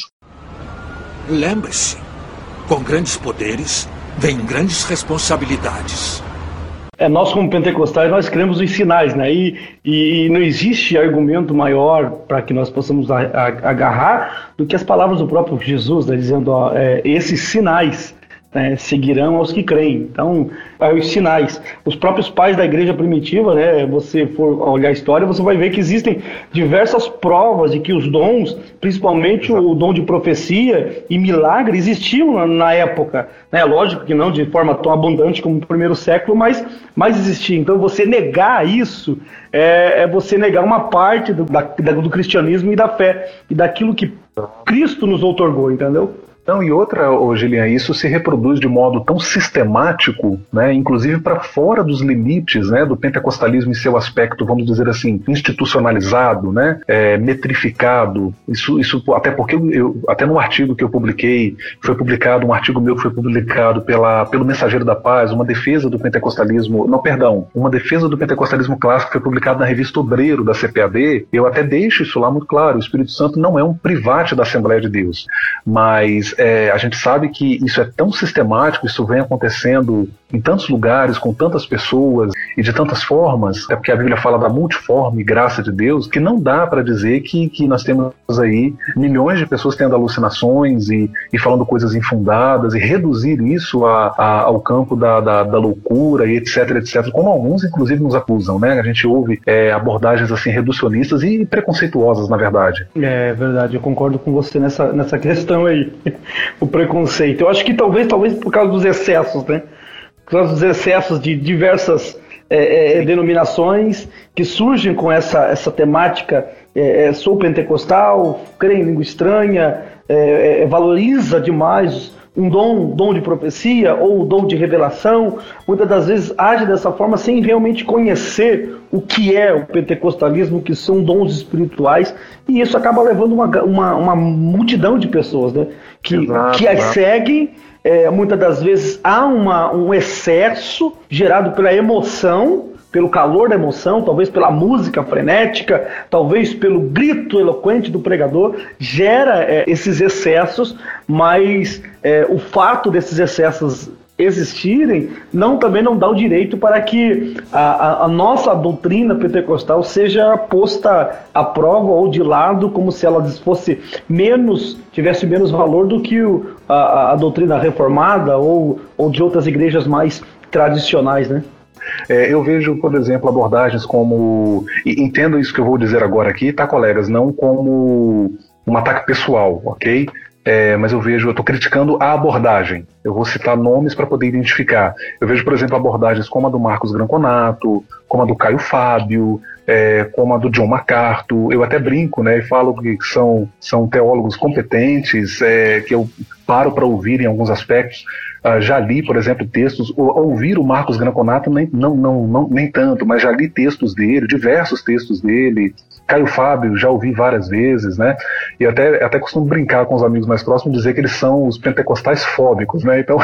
Lembre-se, com grandes poderes vem grandes responsabilidades. É, nós como pentecostais, nós cremos em sinais, né? E, e não existe argumento maior para que nós possamos a, a, agarrar do que as palavras do próprio Jesus, né? dizendo, ó, é, esses sinais né, seguirão aos que creem. Então, os sinais. Os próprios pais da igreja primitiva, né, você for olhar a história, você vai ver que existem diversas provas de que os dons, principalmente o dom de profecia e milagre, existiam na, na época. Né? Lógico que não de forma tão abundante como no primeiro século, mas, mas existia. Então, você negar isso é, é você negar uma parte do, da, do cristianismo e da fé, e daquilo que Cristo nos outorgou, entendeu? Não, e outra, Gilian, isso se reproduz de modo tão sistemático, né, inclusive para fora dos limites né, do pentecostalismo em seu aspecto, vamos dizer assim, institucionalizado, né, é, metrificado. Isso, isso até porque eu, até no artigo que eu publiquei, foi publicado, um artigo meu que foi publicado pela, pelo Mensageiro da Paz, uma defesa do pentecostalismo, não, perdão, uma defesa do pentecostalismo clássico foi publicado na revista Obreiro da CPAD, eu até deixo isso lá muito claro, o Espírito Santo não é um private da Assembleia de Deus, mas é, a gente sabe que isso é tão sistemático, isso vem acontecendo em tantos lugares, com tantas pessoas e de tantas formas, é porque a Bíblia fala da multiforme graça de Deus, que não dá para dizer que, que nós temos aí milhões de pessoas tendo alucinações e, e falando coisas infundadas e reduzir isso a, a, ao campo da, da, da, loucura e etc, etc, como alguns inclusive nos acusam, né? A gente ouve é, abordagens assim reducionistas e preconceituosas, na verdade. É verdade, eu concordo com você nessa, nessa questão aí. O preconceito. Eu acho que talvez, talvez por causa dos excessos, né? Por causa dos excessos de diversas é, é, denominações que surgem com essa, essa temática. É, é sou pentecostal, creio em língua estranha, é, é, valoriza demais um dom, dom de profecia ou dom de revelação, muitas das vezes age dessa forma sem realmente conhecer o que é o pentecostalismo, que são dons espirituais, e isso acaba levando uma, uma, uma multidão de pessoas né, que, exato, que as exato. seguem. É, muitas das vezes há uma, um excesso gerado pela emoção pelo calor da emoção, talvez pela música frenética, talvez pelo grito eloquente do pregador, gera é, esses excessos, mas é, o fato desses excessos existirem, não também não dá o direito para que a, a, nossa doutrina pentecostal seja posta à prova ou de lado, como se ela fosse menos, tivesse menos valor do que o, a, a doutrina reformada ou, ou de outras igrejas mais tradicionais, né? É, eu vejo, por exemplo, abordagens como. E entendo isso que eu vou dizer agora aqui, tá, colegas? Não como um ataque pessoal, ok? É, mas eu vejo, eu estou criticando a abordagem. Eu vou citar nomes para poder identificar. Eu vejo, por exemplo, abordagens como a do Marcos Granconato, como a do Caio Fábio, é, como a do John MacArthur. Eu até brinco, né, e falo que são, são teólogos competentes, é, que eu paro para ouvir em alguns aspectos. Uh, já li, por exemplo, textos, ouvir o Marcos Granconato nem, não, não, não, nem tanto, mas já li textos dele, diversos textos dele. Caio Fábio, já ouvi várias vezes, né? E até, até costumo brincar com os amigos mais próximos, dizer que eles são os pentecostais fóbicos, né? Então.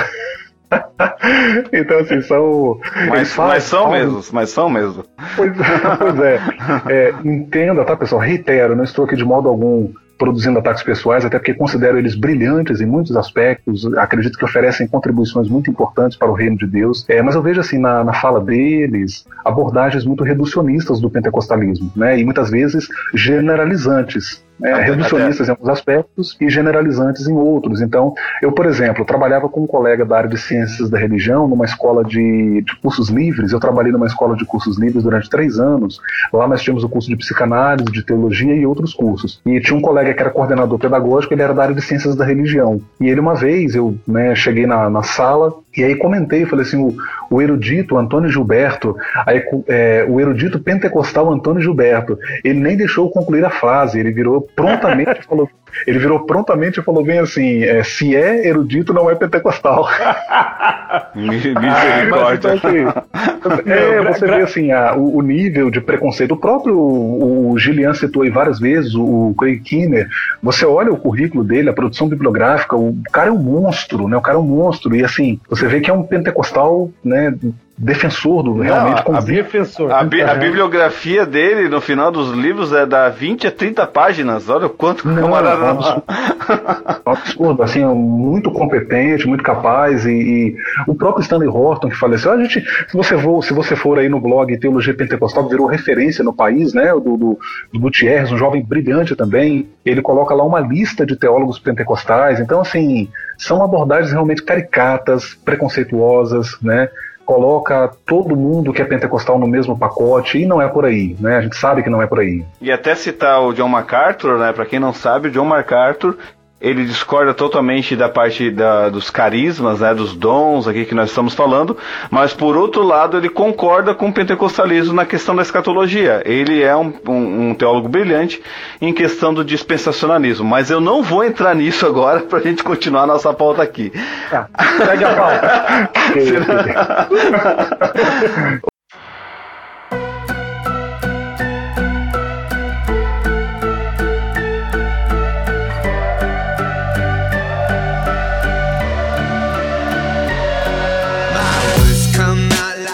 *laughs* então, assim, são. Mas, mas são falam... mesmo, mas são mesmo. Pois, *laughs* pois é. é. Entenda, tá, pessoal? Reitero, não estou aqui de modo algum produzindo ataques pessoais, até porque considero eles brilhantes em muitos aspectos, acredito que oferecem contribuições muito importantes para o reino de Deus, é, mas eu vejo assim na, na fala deles abordagens muito reducionistas do pentecostalismo, né, e muitas vezes generalizantes é, reducionistas em alguns aspectos e generalizantes em outros. Então, eu, por exemplo, trabalhava com um colega da área de ciências da religião numa escola de, de cursos livres. Eu trabalhei numa escola de cursos livres durante três anos. Lá nós tínhamos o curso de psicanálise, de teologia e outros cursos. E tinha um colega que era coordenador pedagógico, ele era da área de ciências da religião. E ele, uma vez, eu né, cheguei na, na sala e aí comentei, falei assim, o, o erudito Antônio Gilberto, aí, é, o erudito pentecostal Antônio Gilberto, ele nem deixou concluir a frase, ele virou prontamente falou, *laughs* ele virou prontamente e falou bem assim: é, se é erudito, não é pentecostal. *laughs* Misericórdia. Então, assim, *laughs* é, você vê assim, a, o, o, nível de preconceito. O próprio o, o Gillian citou aí várias vezes, o, o Craig Kinner. Você olha o currículo dele, a produção bibliográfica, o cara é um monstro, né? O cara é um monstro. E assim, você vê que é um pentecostal, né? Defensor do realmente Não, a, defensor. A, bi, a, bibliografia dele no final dos livros é da 20 a 30 páginas. Olha o quanto não, camarada. É um absurdo, um *laughs* absurdo, assim, muito competente, muito capaz e, e, o próprio Stanley Horton que faleceu. A gente, se você for, se você for aí no blog Teologia Pentecostal, virou referência no país, né? Do, do, do Gutierrez, um jovem brilhante também. Ele coloca lá uma lista de teólogos pentecostais. Então, assim, são abordagens realmente caricatas, preconceituosas, né? Coloca todo mundo que é pentecostal no mesmo pacote e não é por aí, né? A gente sabe que não é por aí. E até citar o John MacArthur, né? Para quem não sabe, o John MacArthur ele discorda totalmente da parte da, dos carismas, né, dos dons aqui que nós estamos falando, mas por outro lado ele concorda com o pentecostalismo na questão da escatologia. Ele é um, um, um teólogo brilhante em questão do dispensacionalismo, mas eu não vou entrar nisso agora para a gente continuar a nossa pauta aqui. Tá, segue a pauta. *laughs* *laughs*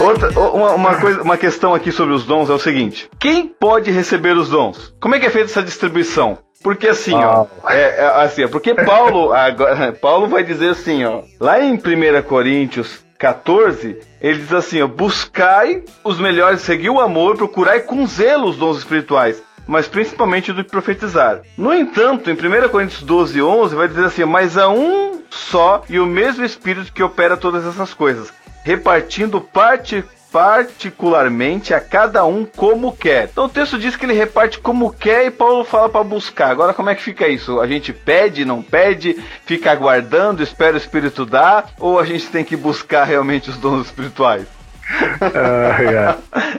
Outra, uma, uma, coisa, uma questão aqui sobre os dons é o seguinte: quem pode receber os dons? Como é que é feita essa distribuição? Porque assim, ó, é, é, assim, porque Paulo, *laughs* agora, Paulo vai dizer assim, ó, lá em 1 Coríntios 14, ele diz assim, ó, buscai os melhores, seguir o amor, procurai com zelo os dons espirituais, mas principalmente do que profetizar. No entanto, em 1 Coríntios 12, 11, vai dizer assim, mas há um só e o mesmo Espírito que opera todas essas coisas, repartindo parte particularmente a cada um como quer. Então o texto diz que ele reparte como quer e Paulo fala para buscar. Agora como é que fica isso? A gente pede, não pede, fica aguardando, espera o Espírito dar, ou a gente tem que buscar realmente os dons espirituais?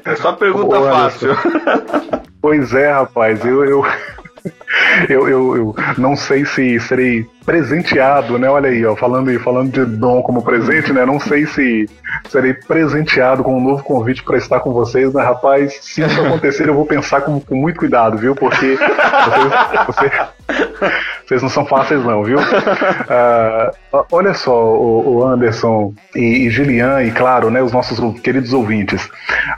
é. *laughs* é só pergunta fácil. *laughs* Pois é, rapaz, eu, eu, eu, eu, eu, não sei se serei presenteado, né? Olha aí, ó, falando, falando de dom como presente, né? Não sei se serei presenteado com um novo convite para estar com vocês, né, rapaz? Se isso acontecer, eu vou pensar com, com muito cuidado, viu? Porque vocês, vocês, vocês, não são fáceis, não, viu? Uh, olha só, o, o Anderson e, e e claro, né, os nossos queridos ouvintes.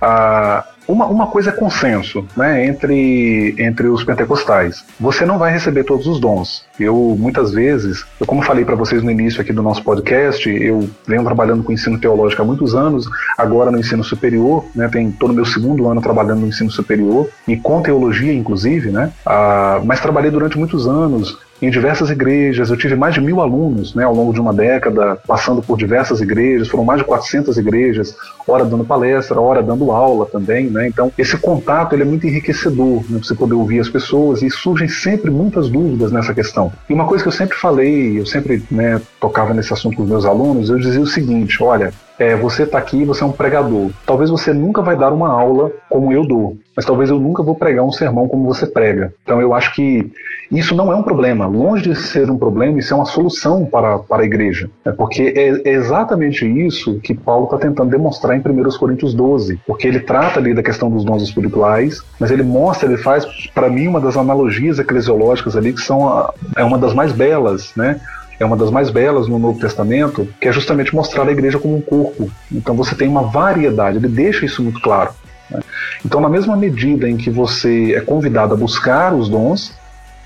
Uh, uma, uma coisa é consenso né, entre, entre os pentecostais. Você não vai receber todos os dons. Eu, muitas vezes, eu, como falei para vocês no início aqui do nosso podcast, eu venho trabalhando com ensino teológico há muitos anos, agora no ensino superior, né, tem, tô no meu segundo ano trabalhando no ensino superior, e com teologia, inclusive, né, ah, mas trabalhei durante muitos anos em diversas igrejas. Eu tive mais de mil alunos né, ao longo de uma década, passando por diversas igrejas, foram mais de 400 igrejas, hora dando palestra, hora dando aula também. Né? Então, esse contato ele é muito enriquecedor, né, você poder ouvir as pessoas e surgem sempre muitas dúvidas nessa questão. E uma coisa que eu sempre falei, eu sempre né, tocava nesse assunto com os meus alunos, eu dizia o seguinte: olha, é, você está aqui, você é um pregador. Talvez você nunca vai dar uma aula como eu dou, mas talvez eu nunca vou pregar um sermão como você prega. Então eu acho que isso não é um problema. Longe de ser um problema, isso é uma solução para, para a igreja. É porque é, exatamente isso que Paulo está tentando demonstrar em 1 Coríntios 12. Porque ele trata ali da questão dos dons espirituais, mas ele mostra, ele faz, para mim, uma das analogias eclesiológicas ali que são a, é uma das mais belas, né? É uma das mais belas no Novo Testamento, que é justamente mostrar a igreja como um corpo. Então você tem uma variedade, ele deixa isso muito claro. Né? Então, na mesma medida em que você é convidado a buscar os dons,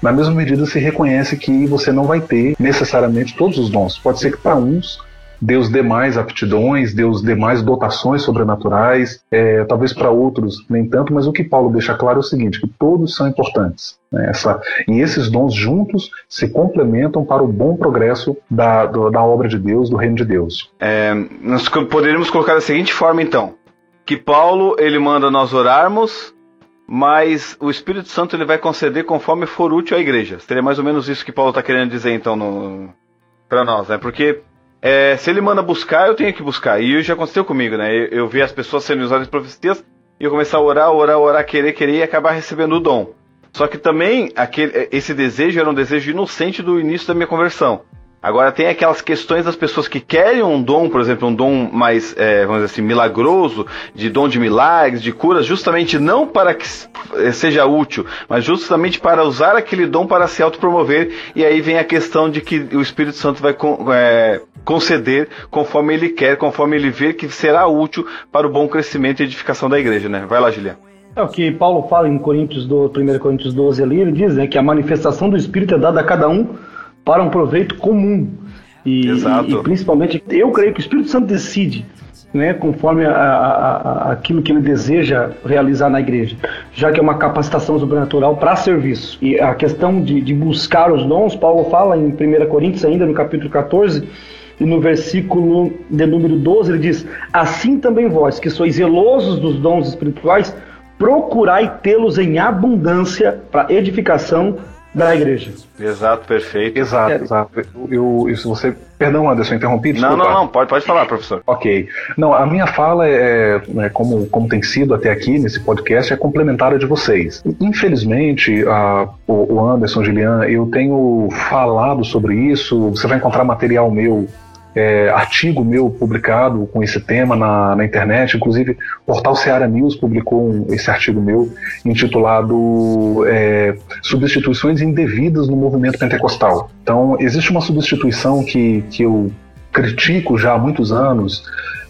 na mesma medida se reconhece que você não vai ter necessariamente todos os dons. Pode ser que para uns Deus dê mais aptidões, Deus dê mais dotações sobrenaturais, é, talvez para outros nem tanto, mas o que Paulo deixa claro é o seguinte, que todos são importantes. Né? Essa, e esses dons juntos se complementam para o bom progresso da, do, da obra de Deus, do reino de Deus. É, nós poderíamos colocar da seguinte forma, então, que Paulo ele manda nós orarmos mas o Espírito Santo ele vai conceder conforme for útil à igreja. Seria mais ou menos isso que Paulo está querendo dizer então para nós, né? Porque é, se ele manda buscar, eu tenho que buscar. E isso já aconteceu comigo, né? Eu, eu vi as pessoas sendo usadas em profecias e eu começar a orar, orar, orar, querer, querer e acabar recebendo o dom. Só que também aquele, esse desejo era um desejo inocente do início da minha conversão. Agora tem aquelas questões das pessoas que querem um dom, por exemplo, um dom mais, é, vamos dizer assim, milagroso, de dom de milagres, de curas, justamente não para que é, seja útil, mas justamente para usar aquele dom para se autopromover. E aí vem a questão de que o Espírito Santo vai é, conceder conforme ele quer, conforme ele vê que será útil para o bom crescimento e edificação da igreja, né? Vai lá, Juliano. É o que Paulo fala em Coríntios do, 1 Coríntios 12 ali, ele diz né, que a manifestação do Espírito é dada a cada um para um proveito comum. E, Exato. e, principalmente, eu creio que o Espírito Santo decide, né, conforme a, a, a, aquilo que ele deseja realizar na igreja, já que é uma capacitação sobrenatural para serviço. E a questão de, de buscar os dons, Paulo fala em 1 Coríntios, ainda no capítulo 14, e no versículo de número 12 ele diz: Assim também vós, que sois zelosos dos dons espirituais, procurai tê-los em abundância para edificação da igreja. Exato, perfeito. Exato, é. exato. Eu, isso você. Perdão, Anderson, interrompi. Desculpa. Não, não, não, pode, pode falar, professor. Ok. Não, a minha fala é, é, como, como tem sido até aqui nesse podcast, é complementar a de vocês. Infelizmente, a, o, o Anderson, Gilian, eu tenho falado sobre isso. Você vai encontrar material meu é, artigo meu publicado com esse tema na, na internet, inclusive o portal Seara News publicou um, esse artigo meu intitulado é, Substituições Indevidas no Movimento Pentecostal. Então, existe uma substituição que, que eu critico já há muitos anos,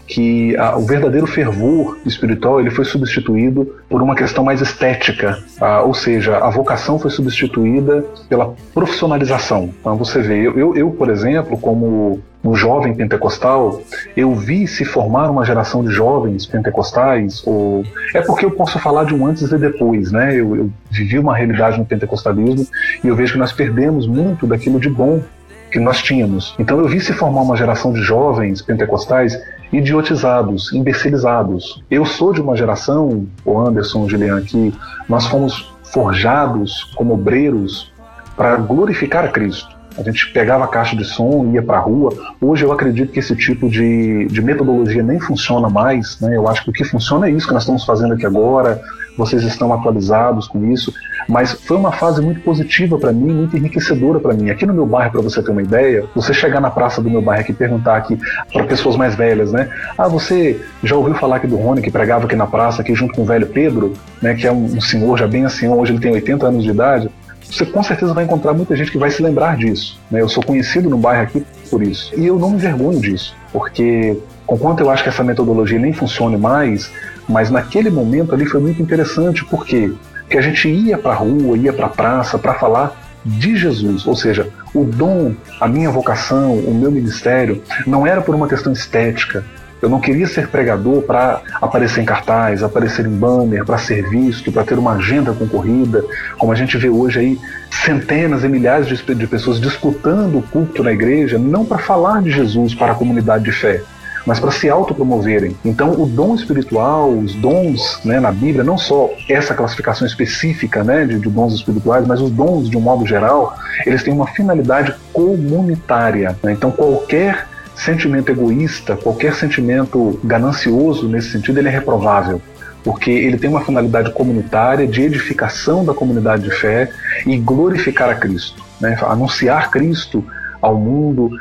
que a, o verdadeiro fervor espiritual ele foi substituído por uma questão mais estética, a, ou seja, a vocação foi substituída pela profissionalização. Então você vê, eu, eu por exemplo, como um jovem pentecostal, eu vi se formar uma geração de jovens pentecostais, ou é porque eu posso falar de um antes e depois, né? Eu, eu vivi uma realidade no pentecostalismo e eu vejo que nós perdemos muito daquilo de bom que nós tínhamos. Então eu vi se formar uma geração de jovens pentecostais idiotizados, imbecilizados. Eu sou de uma geração, o Anderson, o Julian, que nós fomos forjados como obreiros para glorificar a Cristo. A gente pegava a caixa de som, ia para a rua. Hoje eu acredito que esse tipo de, de metodologia nem funciona mais. Né? Eu acho que o que funciona é isso que nós estamos fazendo aqui agora. Vocês estão atualizados com isso. Mas foi uma fase muito positiva para mim, muito enriquecedora para mim. Aqui no meu bairro, para você ter uma ideia, você chegar na praça do meu bairro aqui e perguntar aqui para pessoas mais velhas, né? Ah, você já ouviu falar aqui do Rony que pregava aqui na praça, aqui junto com o velho Pedro, né? Que é um, um senhor já bem assim, hoje ele tem 80 anos de idade você com certeza vai encontrar muita gente que vai se lembrar disso. Né? Eu sou conhecido no bairro aqui por isso. E eu não me envergonho disso, porque, conquanto eu acho que essa metodologia nem funcione mais, mas naquele momento ali foi muito interessante, por quê? que a gente ia para a rua, ia para a praça para falar de Jesus, ou seja, o dom, a minha vocação, o meu ministério não era por uma questão estética. Eu não queria ser pregador para aparecer em cartaz, aparecer em banner, para ser visto, para ter uma agenda concorrida, como a gente vê hoje aí centenas e milhares de, pessoas disputando o culto na igreja, não para falar de Jesus para a comunidade de fé, mas para se autopromoverem. Então, o dom espiritual, os dons né, na Bíblia, não só essa classificação específica né, de, de dons espirituais, mas os dons de um modo geral, eles têm uma finalidade comunitária. Né? Então, qualquer sentimento egoísta, qualquer sentimento ganancioso nesse sentido, ele é reprovável porque ele tem uma finalidade comunitária de edificação da comunidade de fé e glorificar a Cristo, né? anunciar Cristo ao mundo,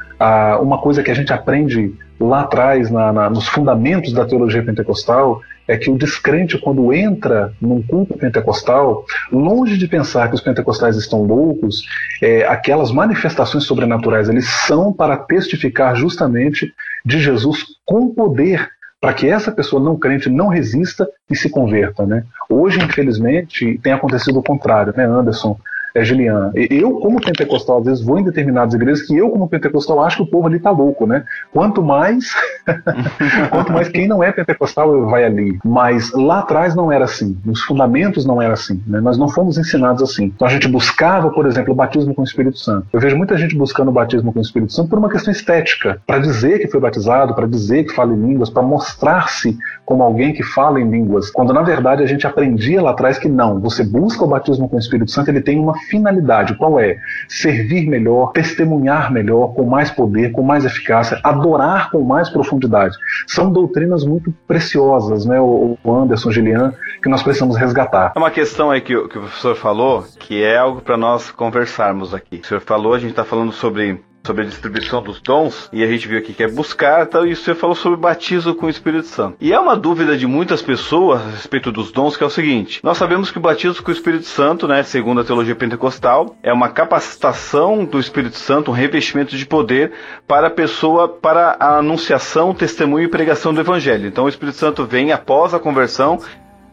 uma coisa que a gente aprende lá atrás, na, na, nos fundamentos da teologia pentecostal, é que o descrente, quando entra num culto pentecostal, longe de pensar que os pentecostais estão loucos, é, aquelas manifestações sobrenaturais eles são para testificar justamente de Jesus com poder para que essa pessoa não crente não resista e se converta. Né? Hoje, infelizmente, tem acontecido o contrário, né, Anderson? É, Gilian, eu, como pentecostal, às vezes vou em determinadas igrejas que eu, como pentecostal, acho que o povo ali tá louco, né? Quanto mais, *laughs* quanto mais quem não é pentecostal vai ali. Mas lá atrás não era assim, nos fundamentos não era assim, né? Nós não fomos ensinados assim. Então a gente buscava, por exemplo, o batismo com o Espírito Santo. Eu vejo muita gente buscando o batismo com o Espírito Santo por uma questão estética, para dizer que foi batizado, para dizer que fala em línguas, para mostrar-se como alguém que fala em línguas, quando na verdade a gente aprendia lá atrás que não, você busca o batismo com o Espírito Santo, ele tem uma finalidade, qual é? Servir melhor, testemunhar melhor, com mais poder, com mais eficácia, adorar com mais profundidade. São doutrinas muito preciosas, né, o Anderson, Gilian, que nós precisamos resgatar. É uma questão aí que, que o professor falou, que é algo para nós conversarmos aqui. O senhor falou, a gente está falando sobre sobre a distribuição dos dons, e a gente viu aqui que é buscar, tal, e você falou sobre batismo com o Espírito Santo. E é uma dúvida de muitas pessoas a respeito dos dons, que é o seguinte: nós sabemos que o batismo com o Espírito Santo, né, segundo a teologia pentecostal, é uma capacitação do Espírito Santo, um revestimento de poder para a pessoa, para a anunciação, testemunho e pregação do Evangelho. Então o Espírito Santo vem após a conversão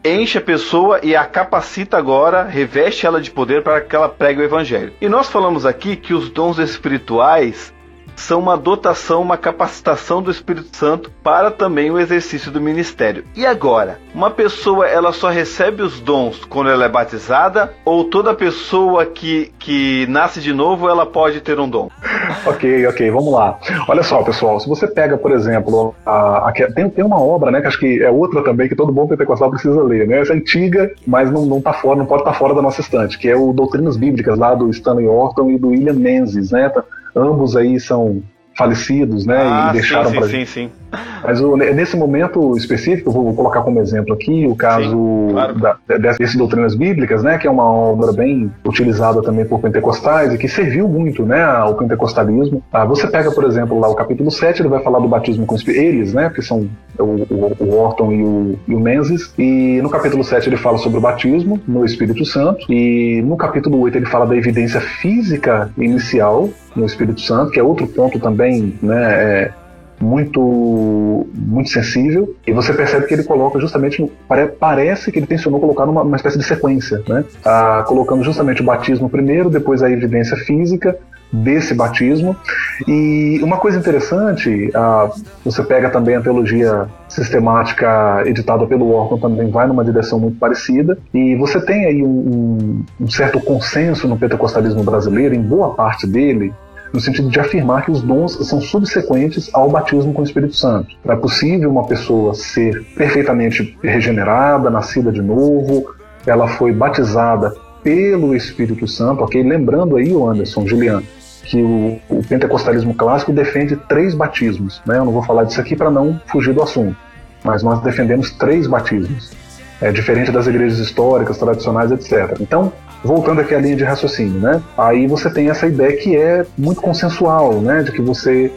enche a pessoa e a capacita agora, reveste ela de poder para que ela pregue o evangelho. E nós falamos aqui que os dons espirituais são uma dotação, uma capacitação do Espírito Santo para também o exercício do ministério. E agora, uma pessoa ela só recebe os dons quando ela é batizada ou toda pessoa que, que nasce de novo ela pode ter um dom? *laughs* ok, ok, vamos lá. Olha só, pessoal, se você pega, por exemplo, a, a, tem, tem uma obra, né, que acho que é outra também que todo bom pentecostal precisa ler, né? Essa é antiga, mas não, não tá fora, não pode estar tá fora da nossa estante, que é o Doutrinas Bíblicas lá do Stanley Orton e do William Menzies, né? Ambos aí são falecidos, né? Ah, e deixaram sim, pra sim, sim. Mas o, nesse momento específico, vou colocar como exemplo aqui o caso sim, claro. da, dessas doutrinas bíblicas, né? Que é uma obra bem utilizada também por pentecostais e que serviu muito, né? Ao pentecostalismo. Ah, você pega, por exemplo, lá o capítulo 7, ele vai falar do batismo com eles, né? Que são o, o, o Orton e o, e o Menzies. E no capítulo 7 ele fala sobre o batismo no Espírito Santo. E no capítulo 8 ele fala da evidência física inicial no Espírito Santo, que é outro ponto também né, é muito muito sensível. E você percebe que ele coloca justamente parece que ele tensionou colocar numa uma espécie de sequência né? Ah, colocando justamente o batismo primeiro depois a evidência física desse batismo e uma coisa interessante ah, você pega também a teologia sistemática editada pelo Orton também vai numa direção muito parecida e você tem aí um, um, certo consenso no pentecostalismo brasileiro em boa parte dele no sentido de afirmar que os dons são subsequentes ao batismo com o Espírito Santo. É possível uma pessoa ser perfeitamente regenerada, nascida de novo, ela foi batizada pelo Espírito Santo, ok? Lembrando aí, o Anderson, Juliano, que o, o, pentecostalismo clássico defende três batismos. Né? Eu não vou falar disso aqui para não fugir do assunto, mas nós defendemos três batismos. É diferente das igrejas históricas, tradicionais, etc. Então, voltando aqui à linha de raciocínio, né? Aí você tem essa ideia que é muito consensual, né? De que você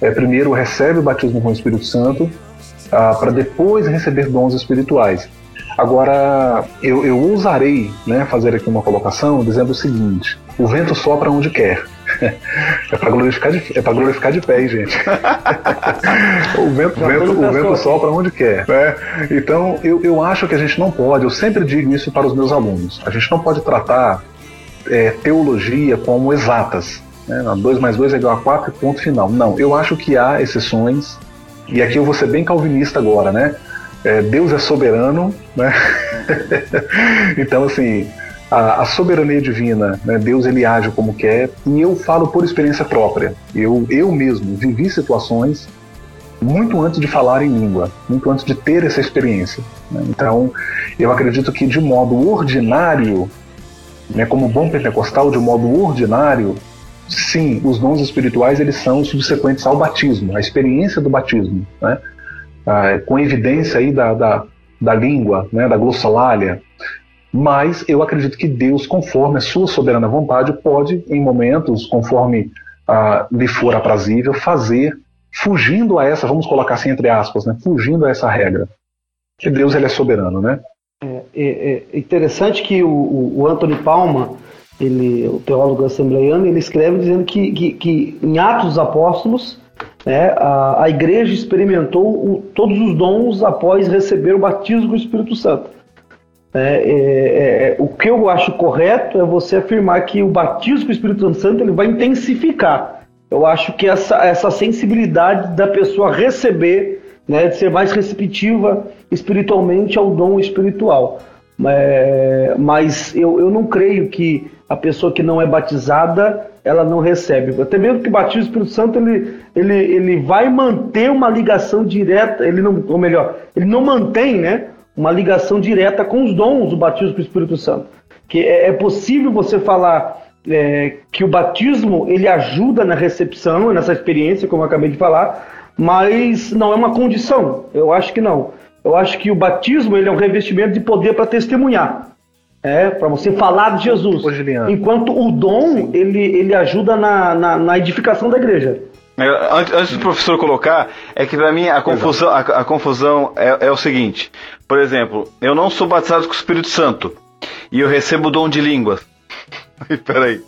é, primeiro recebe o batismo com o Espírito Santo ah, para depois receber dons espirituais. Agora, eu, eu ousarei né, fazer aqui uma colocação dizendo o seguinte: o vento sopra onde quer. É para glorificar, de, é glorificar de pé, hein, gente. *laughs* o vento, o vento, o vento sopra onde quer. Né? Então, eu, eu acho que a gente não pode, eu sempre digo isso para os meus alunos, a gente não pode tratar é, teologia como exatas. Né? 2 mais 2 é igual a 4 ponto final. Não, eu acho que há exceções, e aqui eu vou ser bem calvinista agora, né? É, Deus é soberano, né? *laughs* então, assim, a, a soberania divina, né? Deus ele age como quer, e eu falo por experiência própria. Eu, eu mesmo vivi situações muito antes de falar em língua, muito antes de ter essa experiência. Né? Então, eu acredito que de modo ordinário, né, como bom pentecostal, de modo ordinário, sim, os dons espirituais eles são subsequentes ao batismo, à experiência do batismo, né? ah, com evidência aí da, da, da língua, né, da glossolalia, mas eu acredito que Deus, conforme a sua soberana vontade, pode, em momentos, conforme ah, lhe for aprazível, fazer, fugindo a essa, vamos colocar assim entre aspas, né, fugindo a essa regra. Que Deus ele é soberano, né? É, é, é interessante que o, o Anthony Palma, ele, o teólogo assembleiano, ele escreve dizendo que, que, que em Atos dos Apóstolos, né, a, a igreja experimentou o, todos os dons após receber o batismo com o Espírito Santo. É, é, é, o que eu acho correto é você afirmar que o batismo com o Espírito Santo ele vai intensificar. Eu acho que essa, essa sensibilidade da pessoa receber, né, de ser mais receptiva espiritualmente ao dom espiritual. É, mas eu, eu não creio que a pessoa que não é batizada ela não recebe. Até mesmo que o batismo do Espírito Santo ele, ele, ele vai manter uma ligação direta, ele não, ou melhor, ele não mantém né, uma ligação direta com os dons do batismo do Espírito Santo. Que é, é possível você falar é, que o batismo ele ajuda na recepção, nessa experiência, como eu acabei de falar, mas não é uma condição. Eu acho que não. Eu acho que o batismo ele é um revestimento de poder para testemunhar. É, para você falar de Jesus. Ô, Enquanto o dom, ele, ele ajuda na, na, na edificação da igreja. Antes, antes, do professor colocar, é que para mim a confusão, a, a confusão é, é, o seguinte: por exemplo, eu não sou batizado com o Espírito Santo e eu recebo o dom de línguas. *laughs* Peraí.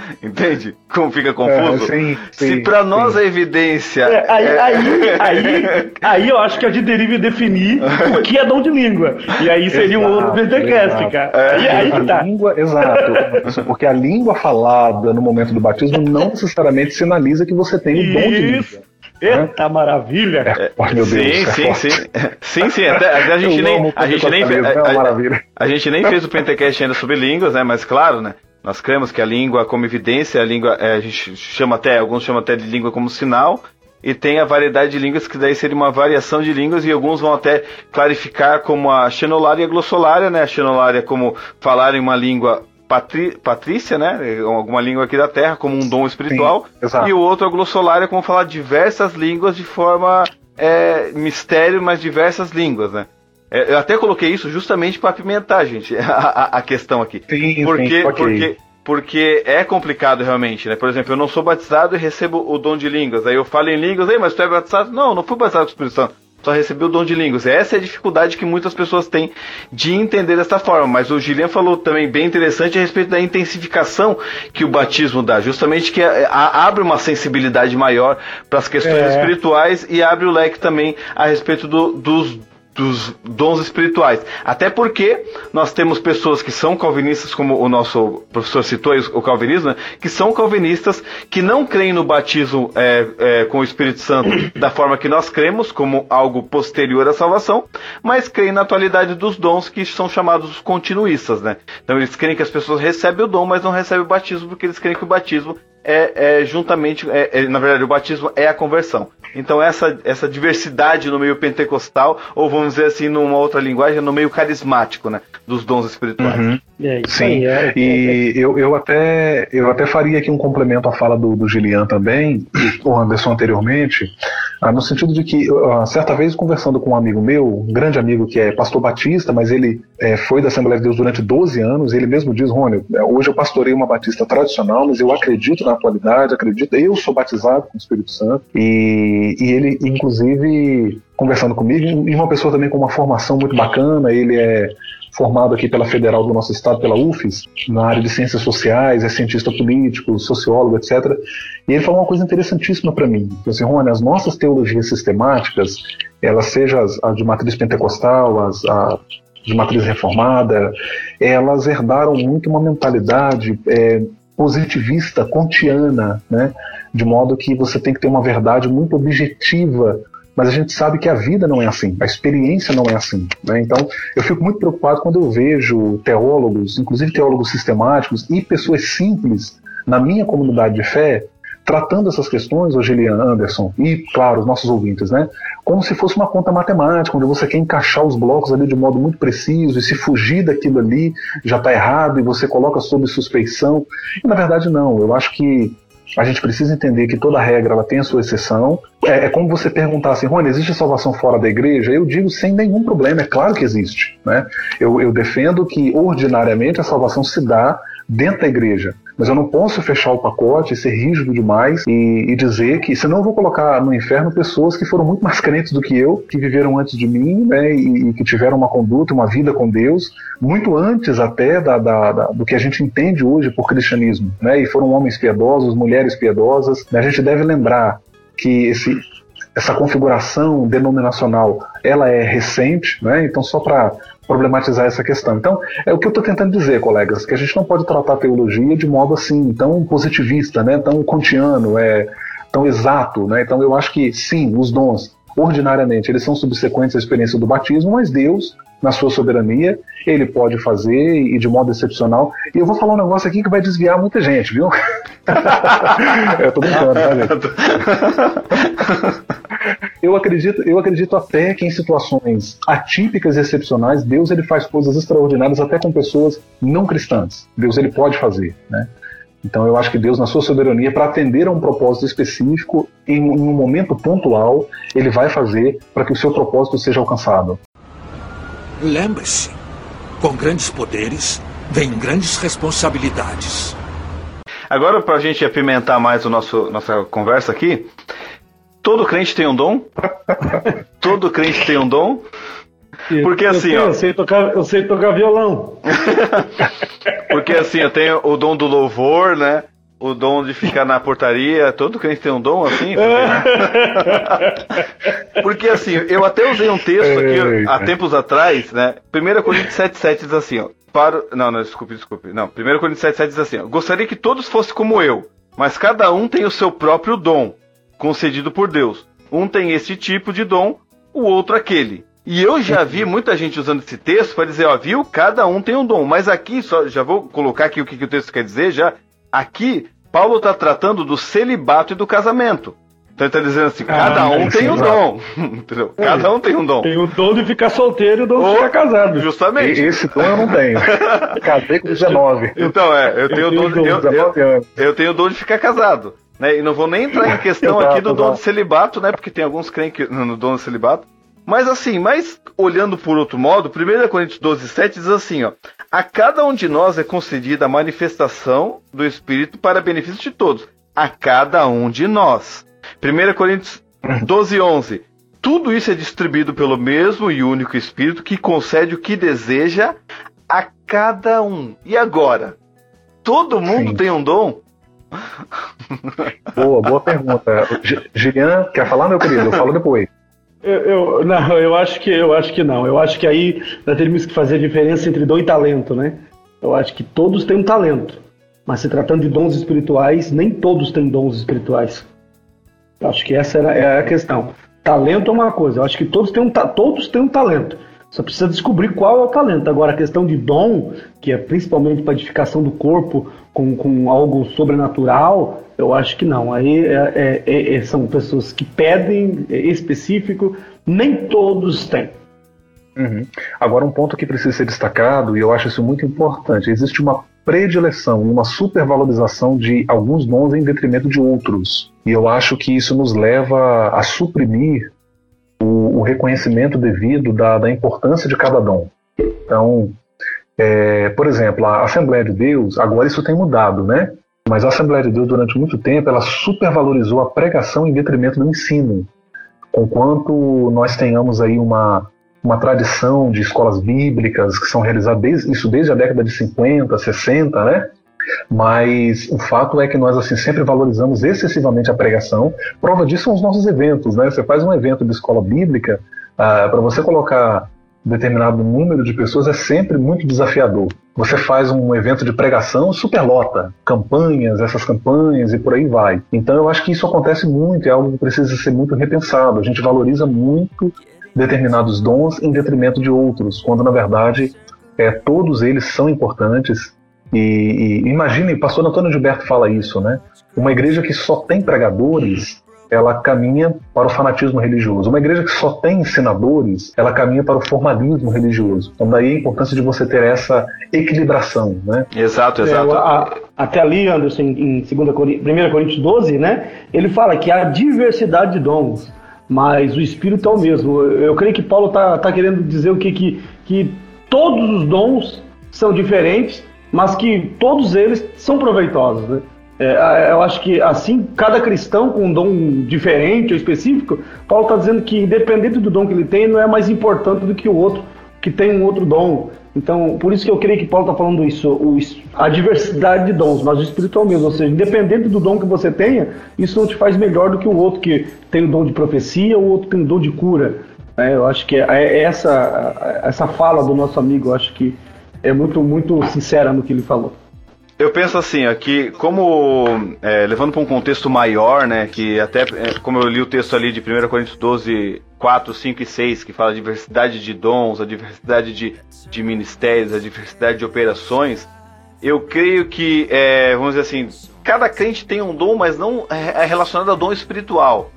*laughs* Entende? Como fica confuso? É, sim, sim, Se para nós a evidência. É, aí, é... aí, aí, *laughs* aí, eu acho que a gente deriva definir o que é dom de língua. E aí seria exato, um outro Pentecast, cara. É. Aí, aí tá. Língua, exato. Porque a língua falada no momento do batismo não necessariamente sinaliza que você tem o dom de língua. Eita maravilha! É, oh, meu Deus, sim, é sim, sim. Sim, sim. Até, até a gente nem. A gente nem, fez, a, a, a, gente nem fez o Pentecast ainda sobre línguas, né? Mas claro, né? Nós cremos que a língua como evidência, a língua, é, a gente chama até, alguns chamam até de língua como sinal, e tem a variedade de línguas que daí seria uma variação de línguas e alguns vão até clarificar como a xenolária e a glossolária, né? A xenolária como falar em uma língua patri, patrícia, né? Alguma língua aqui da Terra, como um dom espiritual. Sim, e o outro a glossolária como falar diversas línguas de forma é, mistério, mas diversas línguas, né? É, eu até coloquei isso justamente para apimentar, gente, *laughs* a, a, a, questão aqui. Sim, porque, sim, porque, porque é complicado realmente, né? Por exemplo, eu não sou batizado e recebo o dom de línguas. Aí eu falo em línguas, Ei, mas tu é batizado? Não, não fui batizado com o Espírito Santo. Só recebi o dom de línguas. Essa é a dificuldade que muitas pessoas têm de entender dessa forma. Mas o Gilian falou também bem interessante a respeito da intensificação que o batismo dá. Justamente que a, a, abre uma sensibilidade maior para as questões é. espirituais e abre o leque também a respeito do, dos dos dons espirituais. Até porque nós temos pessoas que são calvinistas, como o nosso professor citou, o calvinismo, né? que são calvinistas, que não creem no batismo é, é, com o Espírito Santo *coughs* da forma que nós cremos, como algo posterior à salvação, mas creem na atualidade dos dons que são chamados continuistas. Né? Então eles creem que as pessoas recebem o dom, mas não recebem o batismo, porque eles creem que o batismo é, é juntamente, é, é, na verdade, o batismo é a conversão. Então essa, essa diversidade no meio pentecostal, ou vamos dizer assim, numa outra linguagem, no meio carismático, né, dos dons espirituais. Uhum. É Sim, é, e eu, eu, até, eu até faria aqui um complemento à fala do, do Gilian também, o Anderson anteriormente, ah, no sentido de que, ah, certa vez, conversando com um amigo meu, um grande amigo que é pastor batista, mas ele é, foi da Assembleia de Deus durante 12 anos, ele mesmo diz, Rony, é, hoje eu pastorei uma batista tradicional, mas eu acredito na atualidade, acredito, eu sou batizado com o Espírito Santo, e, e ele, inclusive, conversando comigo, e uma pessoa também com uma formação muito bacana, ele é formado aqui pela Federal do nosso estado, pela UFES, na área de ciências sociais, é cientista político, sociólogo, etc. E ele falou uma coisa interessantíssima para mim. Ele assim, Rony, as nossas teologias sistemáticas, elas sejam as, as de matriz pentecostal, as a, de matriz reformada, elas herdaram muito uma mentalidade é, positivista, kantiana, né? de modo que você tem que ter uma verdade muito objetiva mas a gente sabe que a vida não é assim, a experiência não é assim. Né? Então, eu fico muito preocupado quando eu vejo teólogos, inclusive teólogos sistemáticos e pessoas simples na minha comunidade de fé, tratando essas questões, o Gilian Anderson, e, claro, os nossos ouvintes, né? Como se fosse uma conta matemática, onde você quer encaixar os blocos ali de modo muito preciso, e se fugir daquilo ali já está errado, e você coloca sob suspeição. E, na verdade, não. Eu acho que a gente precisa entender que toda regra ela tem a sua exceção. É, é como você perguntar assim, Rony, existe salvação fora da igreja? Eu digo sem nenhum problema, é claro que existe. Né? Eu, eu defendo que ordinariamente a salvação se dá dentro da igreja. Mas eu não posso fechar o pacote, ser rígido demais e, e, dizer que, senão eu vou colocar no inferno pessoas que foram muito mais *laughs* crentes do que eu, que viveram antes de mim, né, e, e que tiveram uma conduta, uma vida com Deus, muito antes até da, da, da, do que a gente entende hoje por cristianismo, né, e foram homens piedosos, mulheres piedosas. Né, a gente deve lembrar que esse, essa configuração denominacional ela é recente, né? então só para problematizar essa questão. Então, é o que eu estou tentando dizer, colegas, que a gente não pode tratar a teologia de modo assim tão positivista, né, tão kantiano, é, tão exato. Né? Então, eu acho que sim, os dons, ordinariamente, eles são subsequentes à experiência do batismo, mas Deus na sua soberania, ele pode fazer e de modo excepcional. E eu vou falar um negócio aqui que vai desviar muita gente, viu? *laughs* eu tô brincando, tá, gente? *laughs* eu acredito, eu acredito até que em situações atípicas e excepcionais, Deus ele faz coisas extraordinárias até com pessoas não cristãs. Deus ele pode fazer, né? Então eu acho que Deus, na sua soberania, para atender a um propósito específico, em um momento pontual, ele vai fazer para que o seu propósito seja alcançado. Lembre-se: com grandes poderes vem grandes responsabilidades. Agora, para a gente apimentar mais o nosso nossa conversa aqui, todo crente tem um dom? *laughs* todo crente tem um dom? Porque assim, eu ó. Eu sei tocar, eu sei tocar violão. *laughs* Porque assim, eu tenho o dom do louvor, né? O dom de ficar na portaria. Todo crente tem um dom assim? Porque, *laughs* porque assim, eu até usei um texto aqui há tempos atrás, né? 1 Coríntios 7,7 diz assim, ó. Para... Não, não, desculpe, desculpe. Não, 1 Coríntios 7,7 diz assim, ó. Gostaria que todos fossem como eu, mas cada um tem o seu próprio dom, concedido por Deus. Um tem esse tipo de dom, o outro aquele. E eu já vi muita gente usando esse texto para dizer, ó, viu? Cada um tem um dom. Mas aqui, só já vou colocar aqui o que, que o texto quer dizer já. Aqui, Paulo está tratando do celibato e do casamento. Então ele está dizendo assim, cada ah, um tem um dom. *laughs* Entendeu? Cada um tem um dom. Tem o dom de ficar solteiro e o dom de ficar casado. Justamente. Esse dom eu não tenho. *laughs* Casei com 19. Então, é, eu tenho, eu o dom de, eu, eu, eu, tenho o dom de ficar casado. Né? E não vou nem entrar em *laughs* questão aqui do dom de celibato, né? Porque tem alguns crentes no dom de celibato. Mas assim, mas olhando por outro modo, 1 Coríntios 12, 7 diz assim, ó. A cada um de nós é concedida a manifestação do Espírito para benefício de todos. A cada um de nós. 1 Coríntios 12, 11. Tudo isso é distribuído pelo mesmo e único Espírito que concede o que deseja a cada um. E agora? Todo mundo Sim. tem um dom? Boa, boa pergunta. Gilian, quer falar, meu querido? Eu falo depois. Eu, eu, não, eu acho que eu acho que não. Eu acho que aí nós teríamos que fazer a diferença entre dom e talento, né? Eu acho que todos têm um talento, mas se tratando de dons espirituais, nem todos têm dons espirituais. Eu acho que essa era, é a questão. Talento é uma coisa. Eu acho que todos têm um, todos têm um talento. Só precisa descobrir qual é o talento. Agora, a questão de dom, que é principalmente para edificação do corpo com, com algo sobrenatural, eu acho que não. Aí é, é, é, é são pessoas que pedem é específico, nem todos têm. Uhum. Agora, um ponto que precisa ser destacado, e eu acho isso muito importante: existe uma predileção, uma supervalorização de alguns dons em detrimento de outros. E eu acho que isso nos leva a suprimir o, reconhecimento devido da, da, importância de cada dom. Então, é, por exemplo, a Assembleia de Deus, agora isso tem mudado, né? Mas a Assembleia de Deus, durante muito tempo, ela supervalorizou a pregação em detrimento do ensino. Conquanto nós tenhamos aí uma, uma tradição de escolas bíblicas que são realizadas desde, isso desde a década de 50, 60, né? Mas o fato é que nós assim sempre valorizamos excessivamente a pregação. Prova disso são os nossos eventos, né? Você faz um evento de escola bíblica, ah, para você colocar determinado número de pessoas é sempre muito desafiador. Você faz um evento de pregação, superlota, campanhas, essas campanhas e por aí vai. Então eu acho que isso acontece muito, é algo que precisa ser muito repensado. A gente valoriza muito determinados dons em detrimento de outros, quando na verdade é, todos eles são importantes e, e imagine, o pastor Antônio Gilberto fala isso, né? Uma igreja que só tem pregadores, ela caminha para o fanatismo religioso. Uma igreja que só tem ensinadores, ela caminha para o formalismo religioso. Então daí a importância de você ter essa equilibração, né? Exato, exato. É, a, até ali, Anderson, em 2 1 Coríntios 12, né? Ele fala que há diversidade de dons, mas o Espírito é o mesmo. Eu creio que Paulo está tá querendo dizer o que, que, que todos os dons são diferentes, mas que todos eles são proveitosos. Né? É, eu acho que assim, cada cristão com um dom diferente ou específico, Paulo está dizendo que independente do dom que ele tem, não é mais importante do que o outro que tem um outro dom. Então, por isso que eu creio que Paulo está falando isso, o, a diversidade de dons, mas o espiritual mesmo, ou seja, independente do dom que você tenha, isso não te faz melhor do que o outro que tem o dom de profecia, o outro tem o dom de cura. É, eu acho que é, é essa, essa fala do nosso amigo, eu acho que é muito, muito sincera no que ele falou. Eu penso assim, aqui, como é, levando para um contexto maior, né, que até é, como eu li o texto ali de 1 Coríntios 12, 4, 5 e 6, que fala a diversidade de dons, a diversidade de, de ministérios, a diversidade de operações, eu creio que, é, vamos dizer assim, cada crente tem um dom, mas não é, é relacionado ao dom espiritual.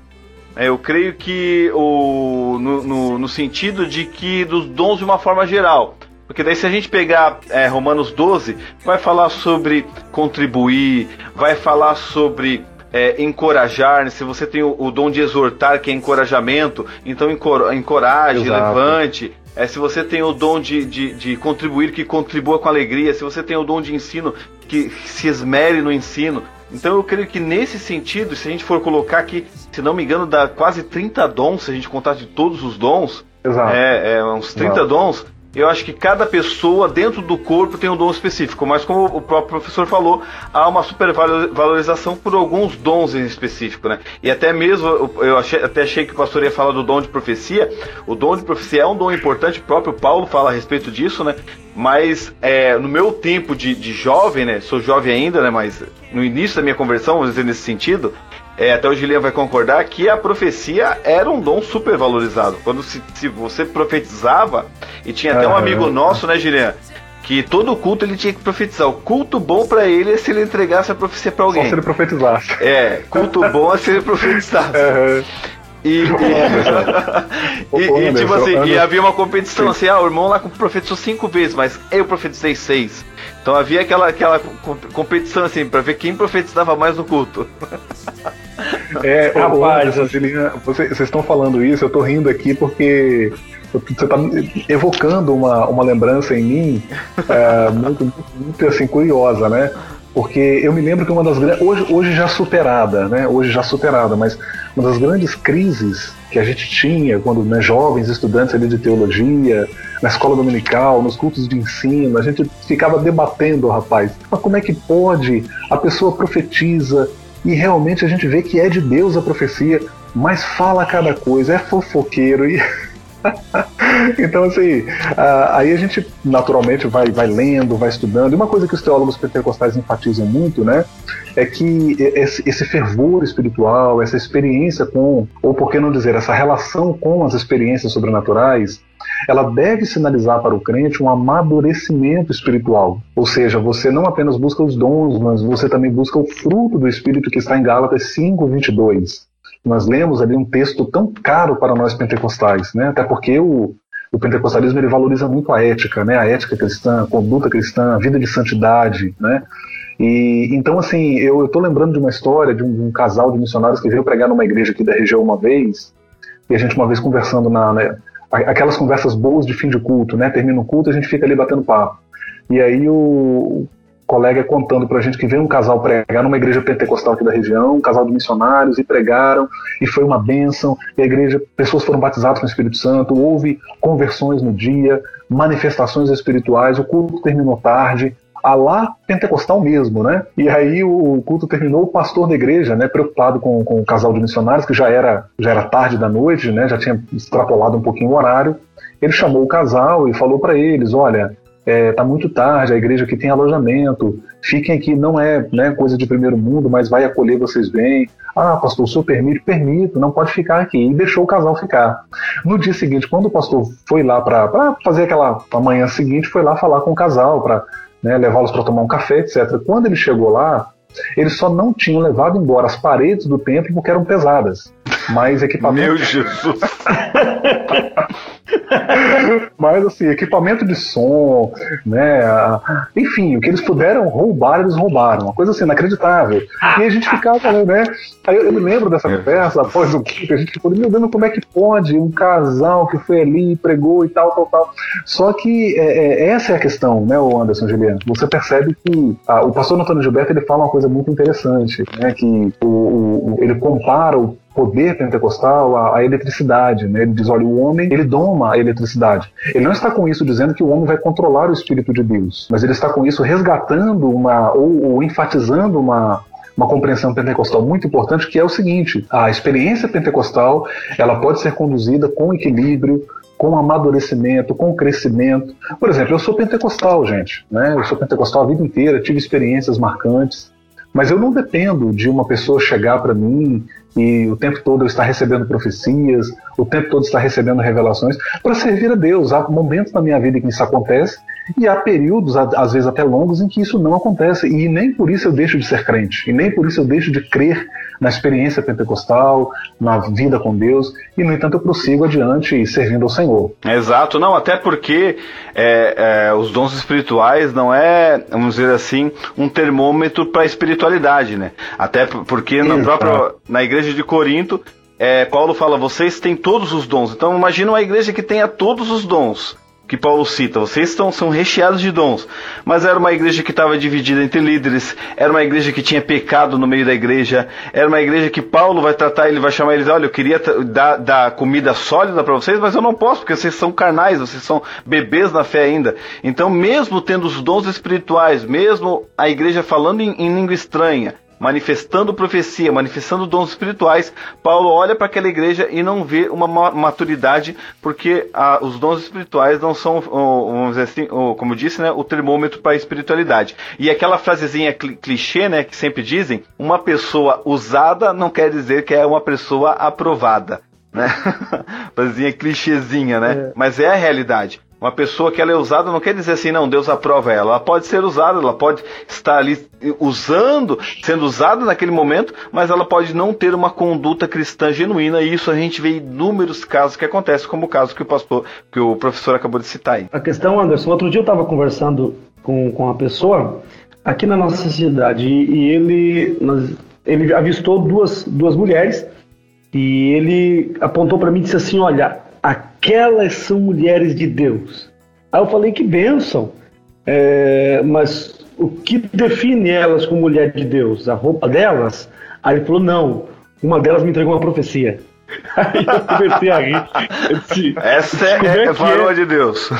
É, eu creio que o, no, no, no sentido de que dos dons de uma forma geral. Porque daí se a gente pegar é, Romanos 12, vai falar sobre contribuir, vai falar sobre é, encorajar, se você tem o, o, dom de exortar, que é encorajamento, então encoraje, Exato. levante. É, se você tem o dom de, de, de, contribuir, que contribua com alegria. Se você tem o dom de ensino, que se esmere no ensino. Então eu creio que nesse sentido, se a gente for colocar aqui, se não me engano, dá quase 30 dons, se a gente contar de todos os dons. Exato. É, é uns 30 Exato. dons eu acho que cada pessoa dentro do corpo tem um dom específico, mas como o próprio professor falou, há uma supervalorização por alguns dons em específico, né? E até mesmo, eu achei, até achei que o pastor ia falar do dom de profecia. O dom de profecia é um dom importante, o próprio Paulo fala a respeito disso, né? Mas é, no meu tempo de, de jovem, né? Sou jovem ainda, né? Mas no início da minha conversão, vamos dizer nesse sentido, é, até o Julian vai concordar que a profecia era um dom super valorizado. Quando se, se você profetizava, e tinha até um amigo nosso, né, Julian? Que todo culto ele tinha que profetizar. O culto bom para ele é se ele entregasse a profecia para alguém. Só se ele profetizasse. É, culto bom é se ele profetizasse. Uhum. E, e, *laughs* e, e, tipo assim, e havia uma competição assim, ah, o irmão lá profetizou cinco vezes, mas eu profetizei seis. Então havia aquela, aquela competição assim, para ver quem profetizava mais no culto. *laughs* É, rapaz, vocês estão falando isso, eu tô rindo aqui porque você está evocando uma, uma lembrança em mim é, muito, muito, muito, assim, curiosa, né? Porque eu me lembro que uma das grandes. Hoje, hoje já superada, né? Hoje já superada, mas uma das grandes crises que a gente tinha quando né, jovens estudantes ali de teologia, na escola dominical, nos cultos de ensino, a gente ficava debatendo, rapaz, mas como é que pode? A pessoa profetiza e realmente a gente vê que é de Deus a profecia, mas fala cada coisa, é fofoqueiro e. *laughs* *laughs* então, assim, aí a gente naturalmente vai, vai lendo, vai estudando. E uma coisa que os teólogos pentecostais enfatizam muito, né, é que esse, fervor espiritual, essa experiência com, ou por que não dizer, essa relação com as experiências sobrenaturais, ela deve sinalizar para o crente um amadurecimento espiritual. Ou seja, você não apenas busca os dons, mas você também busca o fruto do Espírito que está em Gálatas 5, 22 nós lemos ali um texto tão caro para nós pentecostais, né? Até porque o, o pentecostalismo ele valoriza muito a ética, né? A ética cristã, a conduta cristã, a vida de santidade, né? E então assim, eu estou lembrando de uma história de um, de um, casal de missionários que veio pregar numa igreja aqui da região uma vez, e a gente uma vez conversando na, né, aquelas conversas boas de fim de culto, né? Termina o culto, a gente fica ali batendo papo. E aí o, colega contando pra gente que veio um casal pregar numa igreja pentecostal aqui da região, um casal de missionários, e pregaram, e foi uma bênção, e a igreja, pessoas foram batizadas com o Espírito Santo, houve conversões no dia, manifestações espirituais, o culto terminou tarde, a lá pentecostal mesmo, né? E aí o culto terminou, o pastor da igreja, né, preocupado com, com o casal de missionários, que já era, já era tarde da noite, né, já tinha extrapolado um pouquinho o horário, ele chamou o casal e falou para eles, olha, é, tá muito tarde, a igreja aqui tem alojamento, fiquem aqui, não é né, coisa de primeiro mundo, mas vai acolher vocês bem. Ah, pastor, o senhor permite? Permito, não pode ficar aqui. E deixou o casal ficar. No dia seguinte, quando o pastor foi lá para fazer aquela manhã seguinte, foi lá falar com o casal, para né, levá-los para tomar um café, etc. Quando ele chegou lá, eles só não tinham levado embora as paredes do templo porque eram pesadas. Mas equipamento. Meu Jesus! *laughs* Mas assim, equipamento de som, né? Enfim, o que eles puderam roubar, eles roubaram. Uma coisa assim, inacreditável. E a gente ficava, né? Aí eu me lembro dessa conversa após o que a gente ficou, meu Deus, como é que pode um casal que foi ali, pregou e tal, tal, tal. Só que é, é, essa é a questão, né, o Anderson Juliano? Você percebe que ah, o pastor Antônio Gilberto ele fala uma coisa muito interessante, né? Que o, o ele compara o poder pentecostal a, a, eletricidade. Né? Ele diz: olha, o homem ele doma a eletricidade. Ele não está com isso dizendo que o homem vai controlar o Espírito de Deus, mas ele está com isso resgatando uma ou, ou enfatizando uma uma compreensão pentecostal muito importante, que é o seguinte: a experiência pentecostal ela pode ser conduzida com equilíbrio, com amadurecimento, com crescimento. Por exemplo, eu sou pentecostal, gente, né? Eu sou pentecostal a vida inteira, tive experiências marcantes, mas eu não dependo de uma pessoa chegar para mim e o tempo todo eu estar recebendo profecias, o tempo todo estar recebendo revelações para servir a Deus. Há momentos na minha vida em que isso acontece e há períodos, às vezes até longos, em que isso não acontece. E nem por isso eu deixo de ser crente, e nem por isso eu deixo de crer na experiência pentecostal, na vida com Deus, e no entanto eu prossigo adiante servindo ao Senhor. Exato, não, até porque é, é, os dons espirituais não é, vamos dizer assim, um termômetro para a espiritualidade, né? Até porque no próprio, na igreja de Corinto, é, Paulo fala, vocês têm todos os dons. Então imagina uma igreja que tenha todos os dons que Paulo cita, vocês estão, são recheados de dons. Mas era uma igreja que estava dividida entre líderes, era uma igreja que tinha pecado no meio da igreja, era uma igreja que Paulo vai tratar, ele vai chamar eles, olha, eu queria dar, dar comida sólida para vocês, mas eu não posso, porque vocês são carnais, vocês são bebês na fé ainda. Então, mesmo tendo os dons espirituais, mesmo a igreja falando em, em língua estranha, manifestando profecia, manifestando dons espirituais, Paulo olha para aquela igreja e não vê uma maturidade, porque ah, os dons espirituais não são, vamos dizer assim, como disse, né, o termômetro para a espiritualidade. E aquela frasezinha clichê, né, que sempre dizem, uma pessoa usada não quer dizer que é uma pessoa aprovada né? *laughs* Frasezinha clichêzinha, né? É. Mas é a realidade. Uma pessoa que ela é usada não quer dizer assim, não, Deus aprova ela. Ela pode ser usada, ela pode estar ali usando, sendo usada naquele momento, mas ela pode não ter uma conduta cristã genuína, e isso a gente vê inúmeros casos que acontecem, como o caso que o pastor, que o professor acabou de citar aí. A questão, Anderson, outro dia eu estava conversando com, com uma pessoa aqui na nossa cidade, e, ele, ele avistou duas, duas mulheres, e ele apontou para mim e disse assim: Olha, aquelas são mulheres de Deus. Aí eu falei que bênção, é, mas o que define elas como mulher de Deus? A roupa delas? Aí ele falou: não, uma delas me entregou uma profecia. *laughs* Aí eu comecei a rir. Disse, Essa é, é, é varoa de Deus.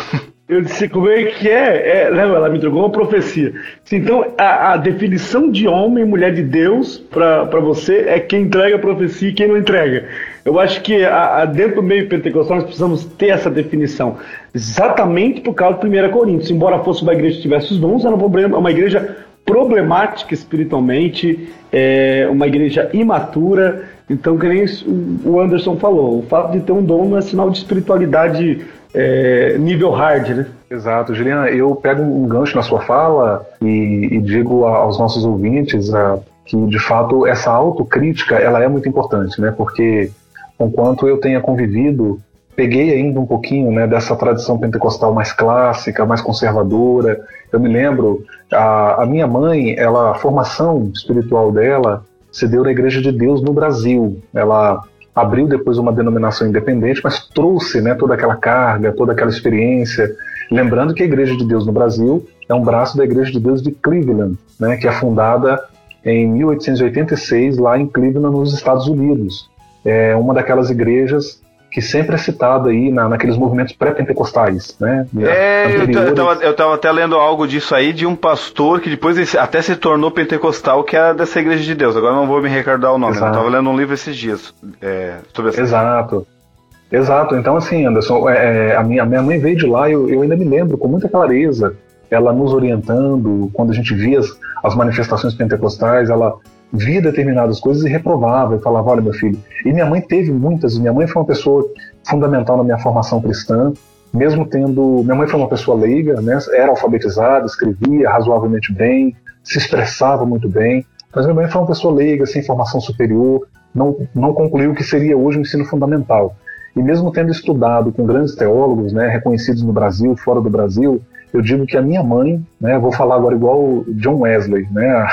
Eu disse, como é que é? é não, ela me entregou uma profecia. Então, a, a definição de homem e mulher de Deus para você é quem entrega a profecia e quem não entrega. Eu acho que a, a, dentro do meio pentecostal nós precisamos ter essa definição. Exatamente por causa do 1 Coríntios. Embora fosse uma igreja que tivesse os dons, era uma igreja problemática espiritualmente, é, uma igreja imatura. Então, que nem o Anderson falou, o fato de ter um dom não é sinal de espiritualidade é, nível hard, né? Exato, Juliana. Eu pego um gancho na sua fala e, e digo aos nossos ouvintes que, de fato, essa autocrítica ela é muito importante, né? Porque, enquanto eu tenha convivido, peguei ainda um pouquinho né, dessa tradição pentecostal mais clássica, mais conservadora. Eu me lembro, a, a minha mãe, ela, a formação espiritual dela se deu na Igreja de Deus no Brasil. Ela abriu depois uma denominação independente, mas trouxe né, toda aquela carga, toda aquela experiência. Lembrando que a Igreja de Deus no Brasil é um braço da Igreja de Deus de Cleveland, né, que é fundada em 1886 lá em Cleveland, nos Estados Unidos. É uma daquelas igrejas que sempre é citada aí na, naqueles movimentos pré-pentecostais, né? É, eu tava, eu tava até lendo algo disso aí de um pastor que depois até se tornou pentecostal, que era dessa igreja de Deus. Agora não vou me recordar o nome, Exato. eu tava lendo um livro esses dias é, sobre essa Exato. Exato, então assim, Anderson, é, é, a, minha, a minha mãe veio de lá, eu, eu ainda me lembro com muita clareza, ela nos orientando, quando a gente via as, as manifestações pentecostais, ela via determinadas coisas e reprovava, e falava, olha meu filho. E minha mãe teve muitas, minha mãe foi uma pessoa fundamental na minha formação cristã, mesmo tendo, minha mãe foi uma pessoa leiga, né, era alfabetizada, escrevia razoavelmente bem, se expressava muito bem, mas minha mãe foi uma pessoa leiga, sem formação superior, não, não concluiu o que seria hoje o ensino fundamental. E mesmo tendo estudado com grandes teólogos, né, reconhecidos no Brasil, fora do Brasil, eu digo que a minha mãe, né, vou falar agora igual John Wesley, né,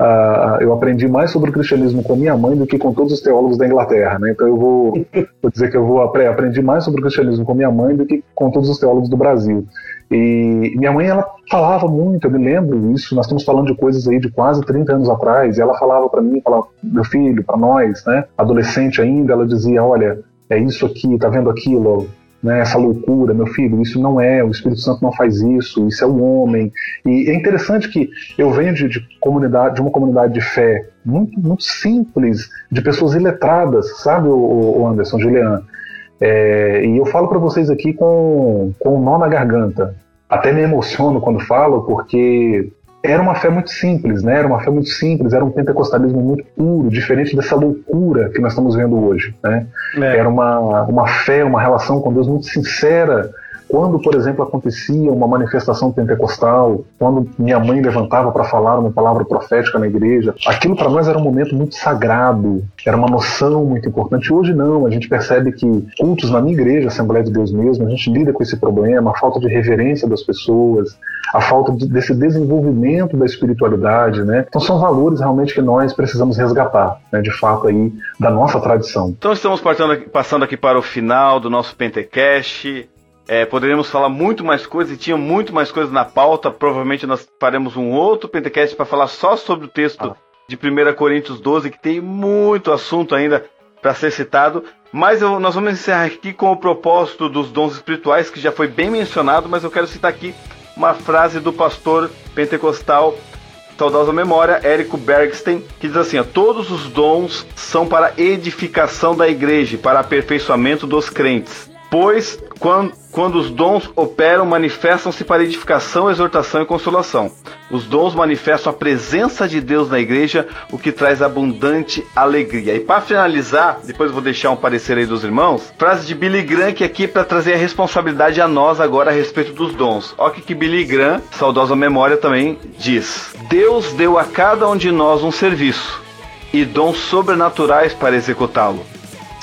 *laughs* eu aprendi mais sobre o cristianismo com a minha mãe do que com todos os teólogos da Inglaterra, né, então eu vou, vou dizer que eu vou aprendi mais sobre o cristianismo com minha mãe do que com todos os teólogos do Brasil. E minha mãe, ela falava muito, eu me lembro isso, nós estamos falando de coisas aí de quase 30 anos atrás, e ela falava para mim, falava, meu filho, para nós, né, adolescente ainda, ela dizia, olha, é isso aqui, tá vendo aquilo, né, essa loucura, meu filho, isso não é, o Espírito Santo não faz isso, isso é o homem. E é interessante que eu venho de, de comunidade, de uma comunidade de fé muito, muito simples, de pessoas iletradas, sabe, o, o Anderson, Julian? É, e eu falo para vocês aqui com, com um nó na garganta. Até me emociono quando falo, porque era uma fé muito simples, né? Era uma fé muito simples, era um pentecostalismo muito puro, diferente dessa loucura que nós estamos vendo hoje, né? É. Era uma, uma fé, uma relação com Deus muito sincera, quando, por exemplo, acontecia uma manifestação pentecostal, quando minha mãe levantava para falar uma palavra profética na igreja, aquilo para nós era um momento muito sagrado, era uma noção muito importante. Hoje não, a gente percebe que cultos na minha igreja, Assembleia de Deus mesmo, a gente lida com esse problema, a falta de reverência das pessoas, a falta de, desse desenvolvimento da espiritualidade, né? Então são valores realmente que nós precisamos resgatar, né, de fato aí da nossa tradição. Então estamos passando aqui para o final do nosso Pentecast. É, poderíamos falar muito mais coisas e tinha muito mais coisas na pauta. Provavelmente nós faremos um outro Pentecast para falar só sobre o texto ah. de 1 Coríntios 12, que tem muito assunto ainda para ser citado. Mas eu, nós vamos encerrar aqui com o propósito dos dons espirituais, que já foi bem mencionado, mas eu quero citar aqui uma frase do pastor pentecostal, saudosa memória, Érico Bergstein, que diz assim: ó, Todos os dons são para edificação da igreja, para aperfeiçoamento dos crentes. Pois, quando, quando os dons operam, manifestam-se para edificação, exortação e consolação. Os dons manifestam a presença de Deus na igreja, o que traz abundante alegria. E para finalizar, depois vou deixar um parecer aí dos irmãos, frase de Billy Graham que aqui é para trazer a responsabilidade a nós agora a respeito dos dons. Olha que Billy Graham, saudosa memória também, diz: Deus deu a cada um de nós um serviço e dons sobrenaturais para executá-lo.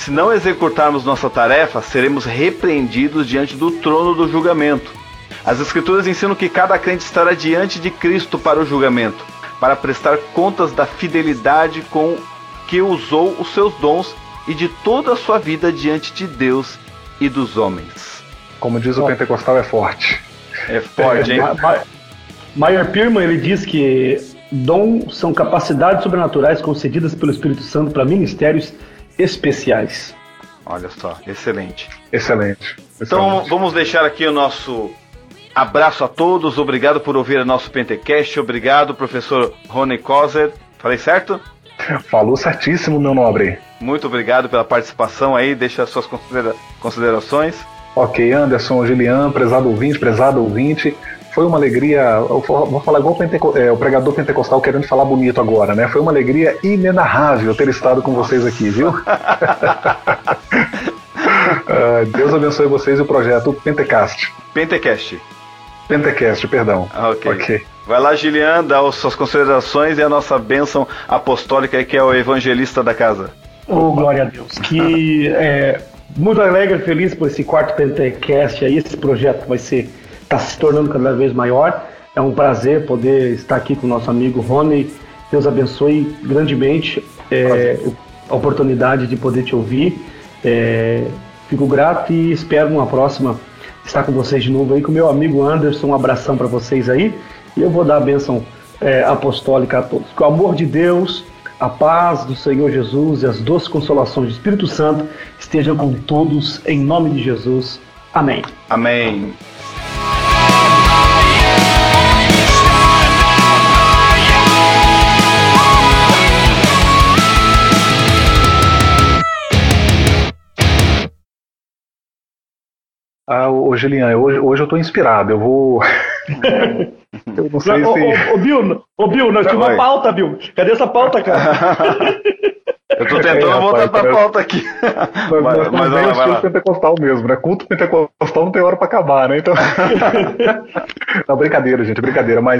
Se não executarmos nossa tarefa, seremos repreendidos diante do trono do julgamento. As Escrituras ensinam que cada crente estará diante de Cristo para o julgamento, para prestar contas da fidelidade com que usou os seus dons e de toda a sua vida diante de Deus e dos homens. Como diz o pentecostal, é forte. É forte, hein? Meyer Pirman ele diz que dons são capacidades sobrenaturais concedidas pelo Espírito Santo para ministérios especiais. Olha só, excelente. Excelente. Então vamos deixar aqui o nosso abraço a todos. Obrigado por ouvir o nosso Pentecast. Obrigado, professor Rony Kozer. Falei certo? *laughs* Falou certíssimo, meu nobre. Muito obrigado pela participação aí. Deixa as suas considera considerações. Ok, Anderson, Gilian, prezado ouvinte, prezado ouvinte foi uma alegria. Eu vou falar igual o, Penteco, é, o pregador pentecostal querendo falar bonito agora, né? Foi uma alegria inenarrável ter estado com vocês aqui, viu? uh, *laughs* Deus abençoe vocês e o projeto Pentecast. Pentecast. Pentecast, perdão. Ah, ok. okay. Vai lá, Gilian, dá as suas considerações e a nossa bênção apostólica, que é o evangelista da casa. Oh, glória a Deus. Que é, muito alegre e feliz por esse quarto Pentecast aí. Esse projeto vai ser está se tornando cada vez maior. É um prazer poder estar aqui com o nosso amigo Rony. Deus abençoe grandemente é, a oportunidade de poder te ouvir. É, fico grato e espero numa próxima estar com vocês de novo aí, com meu amigo Anderson. Um abração para vocês aí. E eu vou dar a bênção é, apostólica a todos. Que o amor de Deus, a paz do Senhor Jesus e as doces consolações do Espírito Santo estejam com todos, em nome de Jesus. Amém. Amém. Ah, ô Gilian, hoje, hoje eu tô inspirado, eu vou. *laughs* eu não sei ô, se. Ô, ô, Bill, ô, Bill, nós tínhamos uma pauta, Bill. Cadê essa pauta, cara? *laughs* Eu tô tentando é, voltar rapaz, pra pauta aqui. *laughs* Mas, mas, mas é o estilo pentecostal mesmo, né? Culto pentecostal não tem hora pra acabar, né? Então. não, brincadeira, gente, brincadeira. Mas